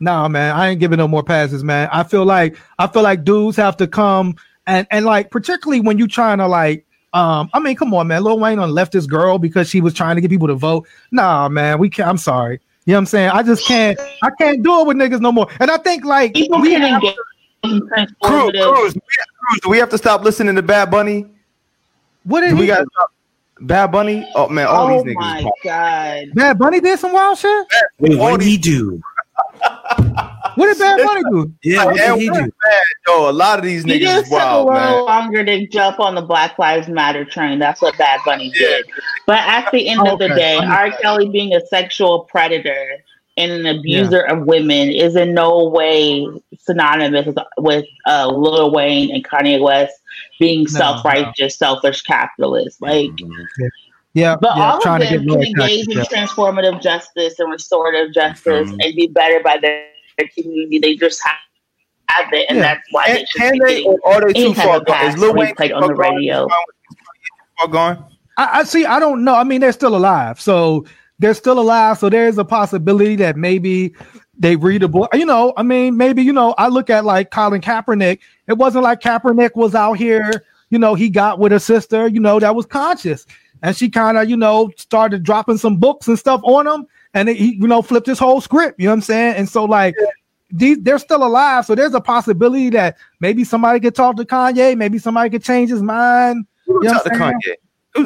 Speaker 3: Nah, man, I ain't giving no more passes, man. I feel like I feel like dudes have to come and and like particularly when you trying to like um, I mean, come on, man. Lil Wayne on left this girl because she was trying to get people to vote. Nah, man, we can't. I'm sorry. You know what I'm saying? I just can't. I can't do it with niggas no more. And I think like
Speaker 1: people
Speaker 3: we
Speaker 1: can
Speaker 3: have-
Speaker 1: engage in
Speaker 4: Cruz. Cruz, Cruz, do we have to stop listening to Bad Bunny?
Speaker 3: What did
Speaker 4: we
Speaker 3: he
Speaker 4: got
Speaker 3: do?
Speaker 4: Bad Bunny? Oh man, all
Speaker 1: Oh
Speaker 4: these niggas. Oh my
Speaker 1: god!
Speaker 3: Bad Bunny did some wild shit.
Speaker 2: Wait, what did he do?
Speaker 3: What did Bad Bunny do?
Speaker 2: Yeah, what did he do?
Speaker 4: bad, Yo, a lot of these
Speaker 1: He
Speaker 4: niggas
Speaker 1: just
Speaker 4: is
Speaker 1: took a
Speaker 4: wild,
Speaker 1: little
Speaker 4: man.
Speaker 1: longer to jump on the Black Lives Matter train. That's what Bad Bunny did. But at the end of the day,
Speaker 3: understand.
Speaker 1: R. Kelly being a sexual predator and an abuser of women is in no way synonymous with, with uh, Lil Wayne and Kanye West being
Speaker 3: No,
Speaker 1: self-righteous, selfish capitalists. Like,
Speaker 3: Yeah,
Speaker 1: but
Speaker 3: yeah,
Speaker 1: all of
Speaker 3: trying to
Speaker 1: them
Speaker 3: get
Speaker 1: can engage in transformative justice and restorative justice
Speaker 2: Mhm.
Speaker 1: and be better by their, their community. They just have, have it, and
Speaker 3: Yeah.
Speaker 1: that's why
Speaker 4: Can,
Speaker 1: they should
Speaker 4: can
Speaker 1: be
Speaker 4: they
Speaker 1: getting
Speaker 4: or are they
Speaker 1: any
Speaker 4: too
Speaker 1: type
Speaker 4: far
Speaker 1: of
Speaker 4: gone?
Speaker 1: pass
Speaker 4: Is Lil Wayne
Speaker 1: played on the radio.
Speaker 4: Too far gone?
Speaker 3: I, I see. I don't know. I mean, they're still alive, so they're still alive. So there is a possibility that maybe they read a book. You know, I mean, maybe you know. I look at like Colin Kaepernick. It wasn't like Kaepernick was out here. You know, he got with a sister. You know, that was conscious, and she kind of you know started dropping some books and stuff on him, and he you know flipped his whole script. You know what I'm saying? And so like. These, they're still alive, so there's a possibility that maybe somebody could talk to Kanye, maybe somebody could change his mind. You know
Speaker 4: talk to
Speaker 3: I'm
Speaker 4: Kanye?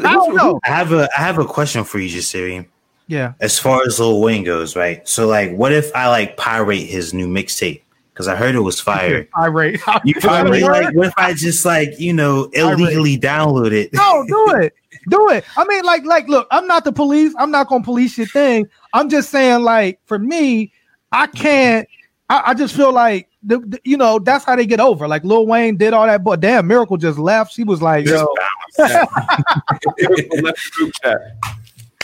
Speaker 3: I don't know.
Speaker 2: I have a I have a question for you, Jasiri.
Speaker 3: Yeah.
Speaker 2: As far as Lil Wayne goes, right? So like what if I like pirate his new mixtape? Because I heard it was fire.
Speaker 3: Irate.
Speaker 2: You [laughs] feel me? Like what if I just like, you know, illegally download it?
Speaker 3: No, do [laughs] it. Do it. I mean, like, like, look, I'm not the police. I'm not gonna police your thing. I'm just saying, like, for me, I can't. I, I just feel like the, the- you know that's how they get over. Like Lil Wayne did all that, but damn, Miracle just left. She was like, yo. [laughs]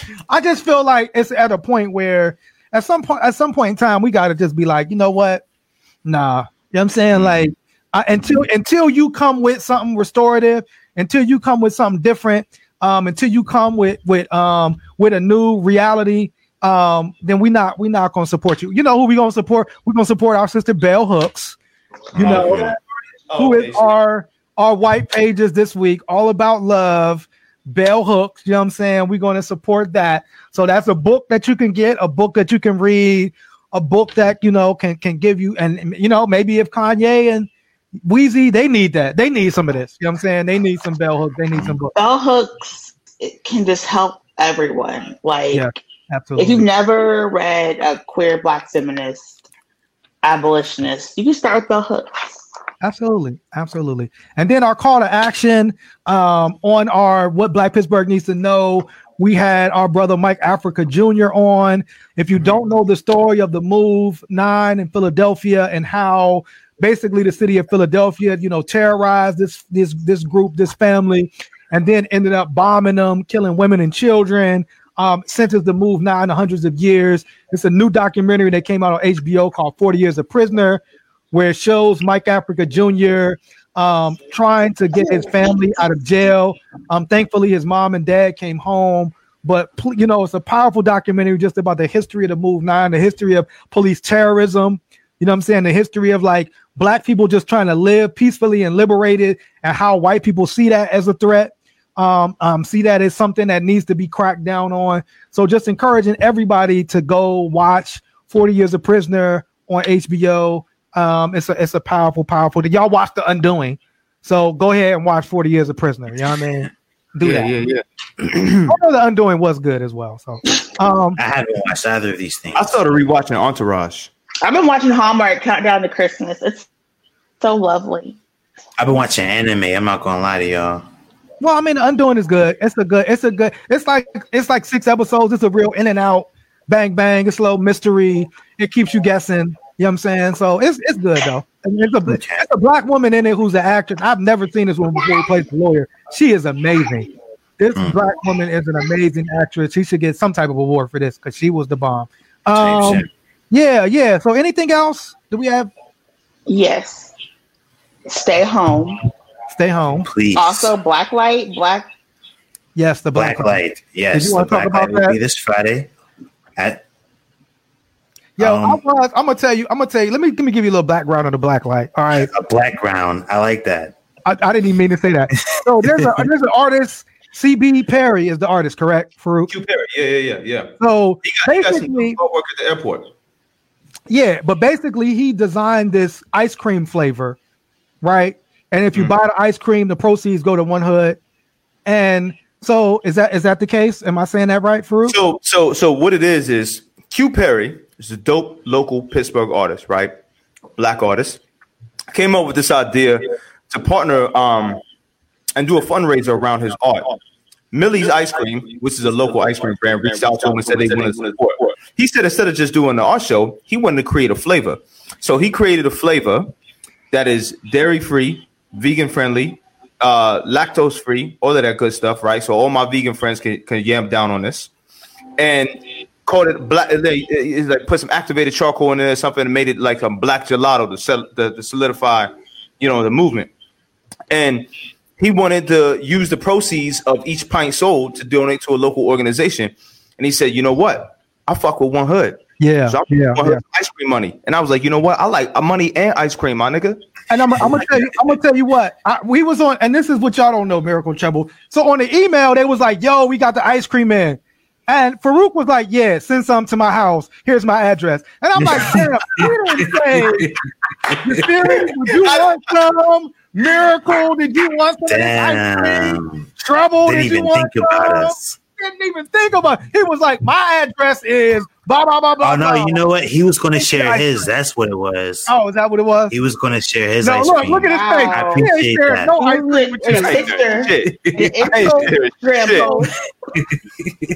Speaker 3: [laughs] I just feel like it's at a point where at some point at some point in time we got to just be like, you know what? Nah. You know what I'm saying? Like I, until until you come with something restorative, until you come with something different, um, until you come with with um with a new reality, um, then we not we not gonna support you. You know who we gonna support? We're gonna support our sister Bell Hooks. You know, who who is our our white pages this week, all about love. Bell Hooks, you know what I'm saying? We're going to support that. So that's a book that you can get, a book that you can read, a book that you know can can give you, and you know maybe if Kanye and Wheezy they need that, they need some of this. You know what I'm saying? They need some Bell Hooks, they need some books.
Speaker 1: Bell hooks it can just help everyone. Like
Speaker 3: Yeah, absolutely.
Speaker 1: if you've never read a queer black feminist abolitionist, you can start with bell hooks.
Speaker 3: Absolutely, absolutely. And then our call to action um, on our what Black Pittsburgh needs to know. We had our brother Mike Africa Jr. on. If you don't know the story of the move nine in Philadelphia and how basically the city of Philadelphia, you know, terrorized this this this group, this family, and then ended up bombing them, killing women and children. Um, sentenced the move nine to hundreds of years. It's a new documentary that came out on HBO called 40 Years a Prisoner where it shows Mike Africa Jr. Um, trying to get his family out of jail. Um, thankfully, his mom and dad came home. But you know, it's a powerful documentary just about the history of the Move Nine, the history of police terrorism. You know what I'm saying? The history of like black people just trying to live peacefully and liberated, and how white people see that as a threat. Um, um, see that as something that needs to be cracked down on. So just encouraging everybody to go watch 40 Years a Prisoner on HBO. Um, it's a it's a powerful, powerful. Y'all watch The Undoing, so go ahead and watch Forty Years a Prisoner. You know what I mean? Do
Speaker 4: yeah,
Speaker 3: that.
Speaker 4: yeah, yeah. [clears throat]
Speaker 3: I know The Undoing was good as well. So, um,
Speaker 2: I haven't watched either of these things.
Speaker 4: I started rewatching Entourage.
Speaker 1: I've been watching Hallmark Countdown to Christmas. It's so lovely.
Speaker 2: I've been watching anime. I'm not gonna lie to y'all.
Speaker 3: well, I mean, Undoing is good. It's a good. It's a good. It's like it's like six episodes. It's a real in and out, bang bang. It's a little mystery. It keeps you guessing. You know what I'm saying? So it's it's good though. And It's a, it's a black woman in it who's an actress. I've never seen this woman before who plays the lawyer. She is amazing. This black woman is an amazing actress. She should get some type of award for this because she was the bomb. Um, yeah, yeah. So anything else? Do we have?
Speaker 1: Yes. Stay home.
Speaker 3: Stay home.
Speaker 2: Please.
Speaker 1: Also, black light, black.
Speaker 3: Yes, the black,
Speaker 2: Black Light. Yes,
Speaker 3: you
Speaker 2: the
Speaker 3: wanna talk
Speaker 2: Black
Speaker 3: about
Speaker 2: Light will be
Speaker 3: that?
Speaker 2: this Friday. At
Speaker 3: Yo,
Speaker 2: Um,
Speaker 3: I was, I'm gonna tell you. I'm gonna tell you. Let me let me give you a little background on the black light. All right.
Speaker 2: a black ground. I like that.
Speaker 3: I, I didn't even mean to say that. So [laughs] there's a there's an artist. CB Perry is the artist, correct? Farouk.
Speaker 4: Q Perry. Yeah, yeah, yeah, yeah.
Speaker 3: So
Speaker 4: He got, he got some
Speaker 3: basically,
Speaker 4: work at the airport.
Speaker 3: yeah, but basically he designed this ice cream flavor, right? And if you
Speaker 4: Mm.
Speaker 3: buy the ice cream, the proceeds go to 1Hood. And so is that is that the case? Am I saying that right, Farouk?
Speaker 4: So, so, so what it is is Q Perry is a dope local Pittsburgh artist, right? Black artist. Came up with this idea to partner um and do a fundraiser around his art. Millie's Ice Cream, which is a local ice cream brand, reached out to him and said they wanted to support. He said instead of just doing the art show, he wanted to create a flavor. So he created a flavor that is dairy free, vegan friendly, uh, lactose free, all of that good stuff, right? So all my vegan friends can, can yam down on this. And called it black. They like put some activated charcoal in there or something and made it like a black gelato to sell the, to solidify, you know, the movement. And he wanted to use the proceeds of each pint sold to donate to a local organization. And he said, you know what? I fuck with 1Hood.
Speaker 3: Yeah,
Speaker 4: So
Speaker 3: yeah,
Speaker 4: one
Speaker 3: yeah.
Speaker 4: ice cream money. And I was like, you know what? I like uh, money and ice cream, my nigga.
Speaker 3: And I'm, I'm gonna tell you, I'm gonna tell you what I, we was on, and this is what y'all don't know, Miracle Trouble. So on the email, they was like, "Yo, we got the ice cream in," and Farouk was like, "Yeah, send some to my house. Here's my address." And I'm like, "Damn, [laughs] you didn't say you serious? Would you want some Miracle? Did you want some this ice cream?
Speaker 2: Damn.
Speaker 3: Trouble?
Speaker 2: Didn't
Speaker 3: Did you
Speaker 2: even
Speaker 3: want
Speaker 2: think about
Speaker 3: some?"
Speaker 2: us.
Speaker 3: Didn't even think about. He was like, "My address is blah blah blah blah."
Speaker 2: Oh no,
Speaker 3: blah."
Speaker 2: you know what? He was going to share his. That's what it was.
Speaker 3: Oh, is that what it was?
Speaker 2: He was going to share his
Speaker 3: No,
Speaker 2: ice
Speaker 3: look,
Speaker 2: cream.
Speaker 3: look at his face.
Speaker 2: I
Speaker 3: He ain't
Speaker 2: appreciate
Speaker 3: sharing
Speaker 2: that.
Speaker 3: no ice cream with you.
Speaker 1: It's sister.
Speaker 4: Shit.
Speaker 1: It's
Speaker 4: Hey,
Speaker 1: so
Speaker 4: shit.
Speaker 1: Rambo.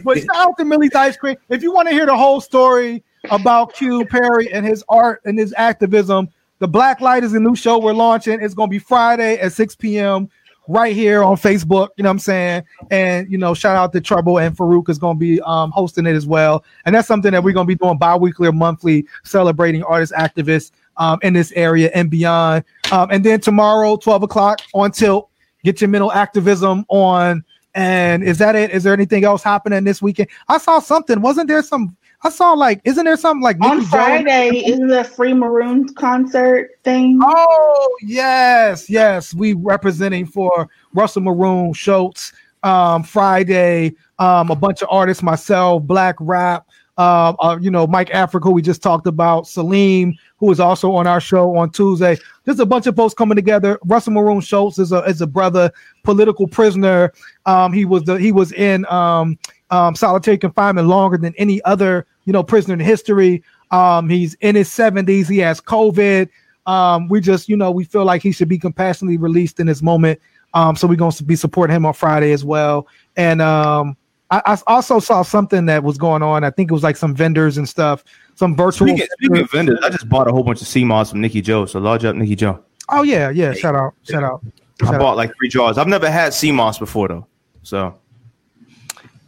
Speaker 3: But shout out to Millie's Ice Cream. If you want to hear the whole story about Q Perry and his art and his activism, the Black Light is a new show we're launching. It's going to be Friday at 6 p.m. right here on Facebook. You know what I'm saying? And you know, shout out to Trouble and Farouk is to be um, hosting it as well. And that's something that we're to be doing bi-weekly or monthly, celebrating artists, activists um, in this area and beyond. Um, and then tomorrow, 12 o'clock on Tilt, get your mental activism on. And is that it? Is there anything else happening this weekend? I saw something. Wasn't there some? I saw like, isn't there something like
Speaker 1: On
Speaker 3: Nicki Jones-
Speaker 1: Friday, isn't the Free Maroons concert thing?
Speaker 3: Oh yes, yes. We representing for Russell Maroon, Shoatz. Um, Friday, um, a bunch of artists, myself, Black Rap, uh, uh, you know, Mike Africa, who we just talked about, Salim, who is also on our show on Tuesday. Just a bunch of folks coming together. Russell Maroon Shoatz is a is a brother, political prisoner. Um, he was the he was in um, um, solitary confinement longer than any other you know prisoner in history. Um, he's in his 70s. He has COVID. Um, we just, you know, we feel like he should be compassionately released in this moment. Um, so we're going to be supporting him on Friday as well. And um, I, I also saw something that was going on. I think it was like some vendors and stuff, some virtual.
Speaker 4: Speaking, speaking of vendors, I just bought a whole bunch of moss from Nikki Joe. So large up Nikki Joe.
Speaker 3: Oh yeah, yeah. Shout out, shout out.
Speaker 4: I bought
Speaker 3: out.
Speaker 4: like three jars. I've never had moss before though. So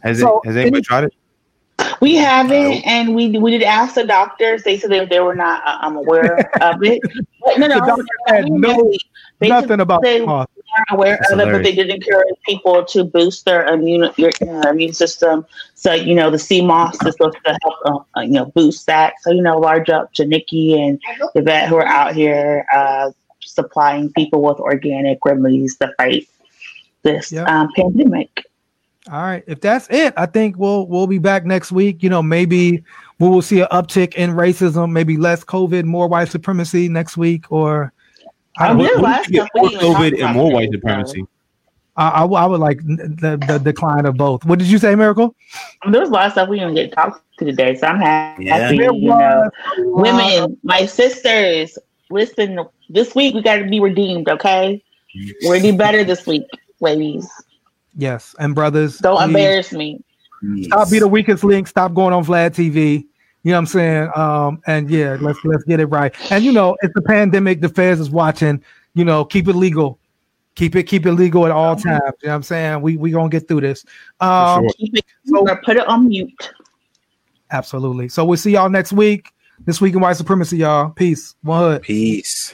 Speaker 4: has
Speaker 1: So,
Speaker 4: it has anybody
Speaker 1: any-
Speaker 4: tried it?
Speaker 1: We haven't, and we we did ask the doctors. They said that they were not uh, um, aware of it. [laughs] But no, no,
Speaker 3: The doctor had no- nothing about
Speaker 1: they
Speaker 3: moss.
Speaker 1: weren't aware
Speaker 3: That's
Speaker 1: of it, but they did encourage people to boost their immune your uh, immune system. So you know, the sea moss is supposed to help uh, you know boost that. So you know, large up to Nikki and the vet who are out here uh, supplying people with organic remedies to fight this
Speaker 3: Yep.
Speaker 1: um, pandemic.
Speaker 3: All right. If that's it, I think we'll we'll be back next week. You know, maybe we will see an uptick in racism, maybe less COVID, more white supremacy next week, or I
Speaker 1: Um,
Speaker 3: don't know.
Speaker 1: lot we
Speaker 4: More
Speaker 1: didn't even talk
Speaker 4: COVID and more white supremacy.
Speaker 3: I, I, I would like the, the decline of both. What did you say, Miracle?
Speaker 1: I mean, There was a lot of stuff we didn't get talked to today, so I'm happy.
Speaker 3: Yeah.
Speaker 1: you
Speaker 3: There
Speaker 1: know,
Speaker 3: was
Speaker 1: women, my sisters, listen. This week we got to be redeemed. Okay, we're gonna do better this week, ladies.
Speaker 3: Yes, and brothers,
Speaker 1: Don't
Speaker 3: please
Speaker 1: embarrass me.
Speaker 3: Stop be the weakest link. Stop going on Vlad TV. You know what I'm saying? Um, and yeah, let's let's get it right. And you know, it's the pandemic. The feds is watching. You know, keep it legal. Keep it keep it legal at all times. You know what I'm saying? We we gonna get through this. Um,
Speaker 1: Keep it. or put it on mute.
Speaker 3: absolutely. So we'll see y'all next week. This week in white supremacy, y'all. Peace. 1Hood.
Speaker 2: Peace.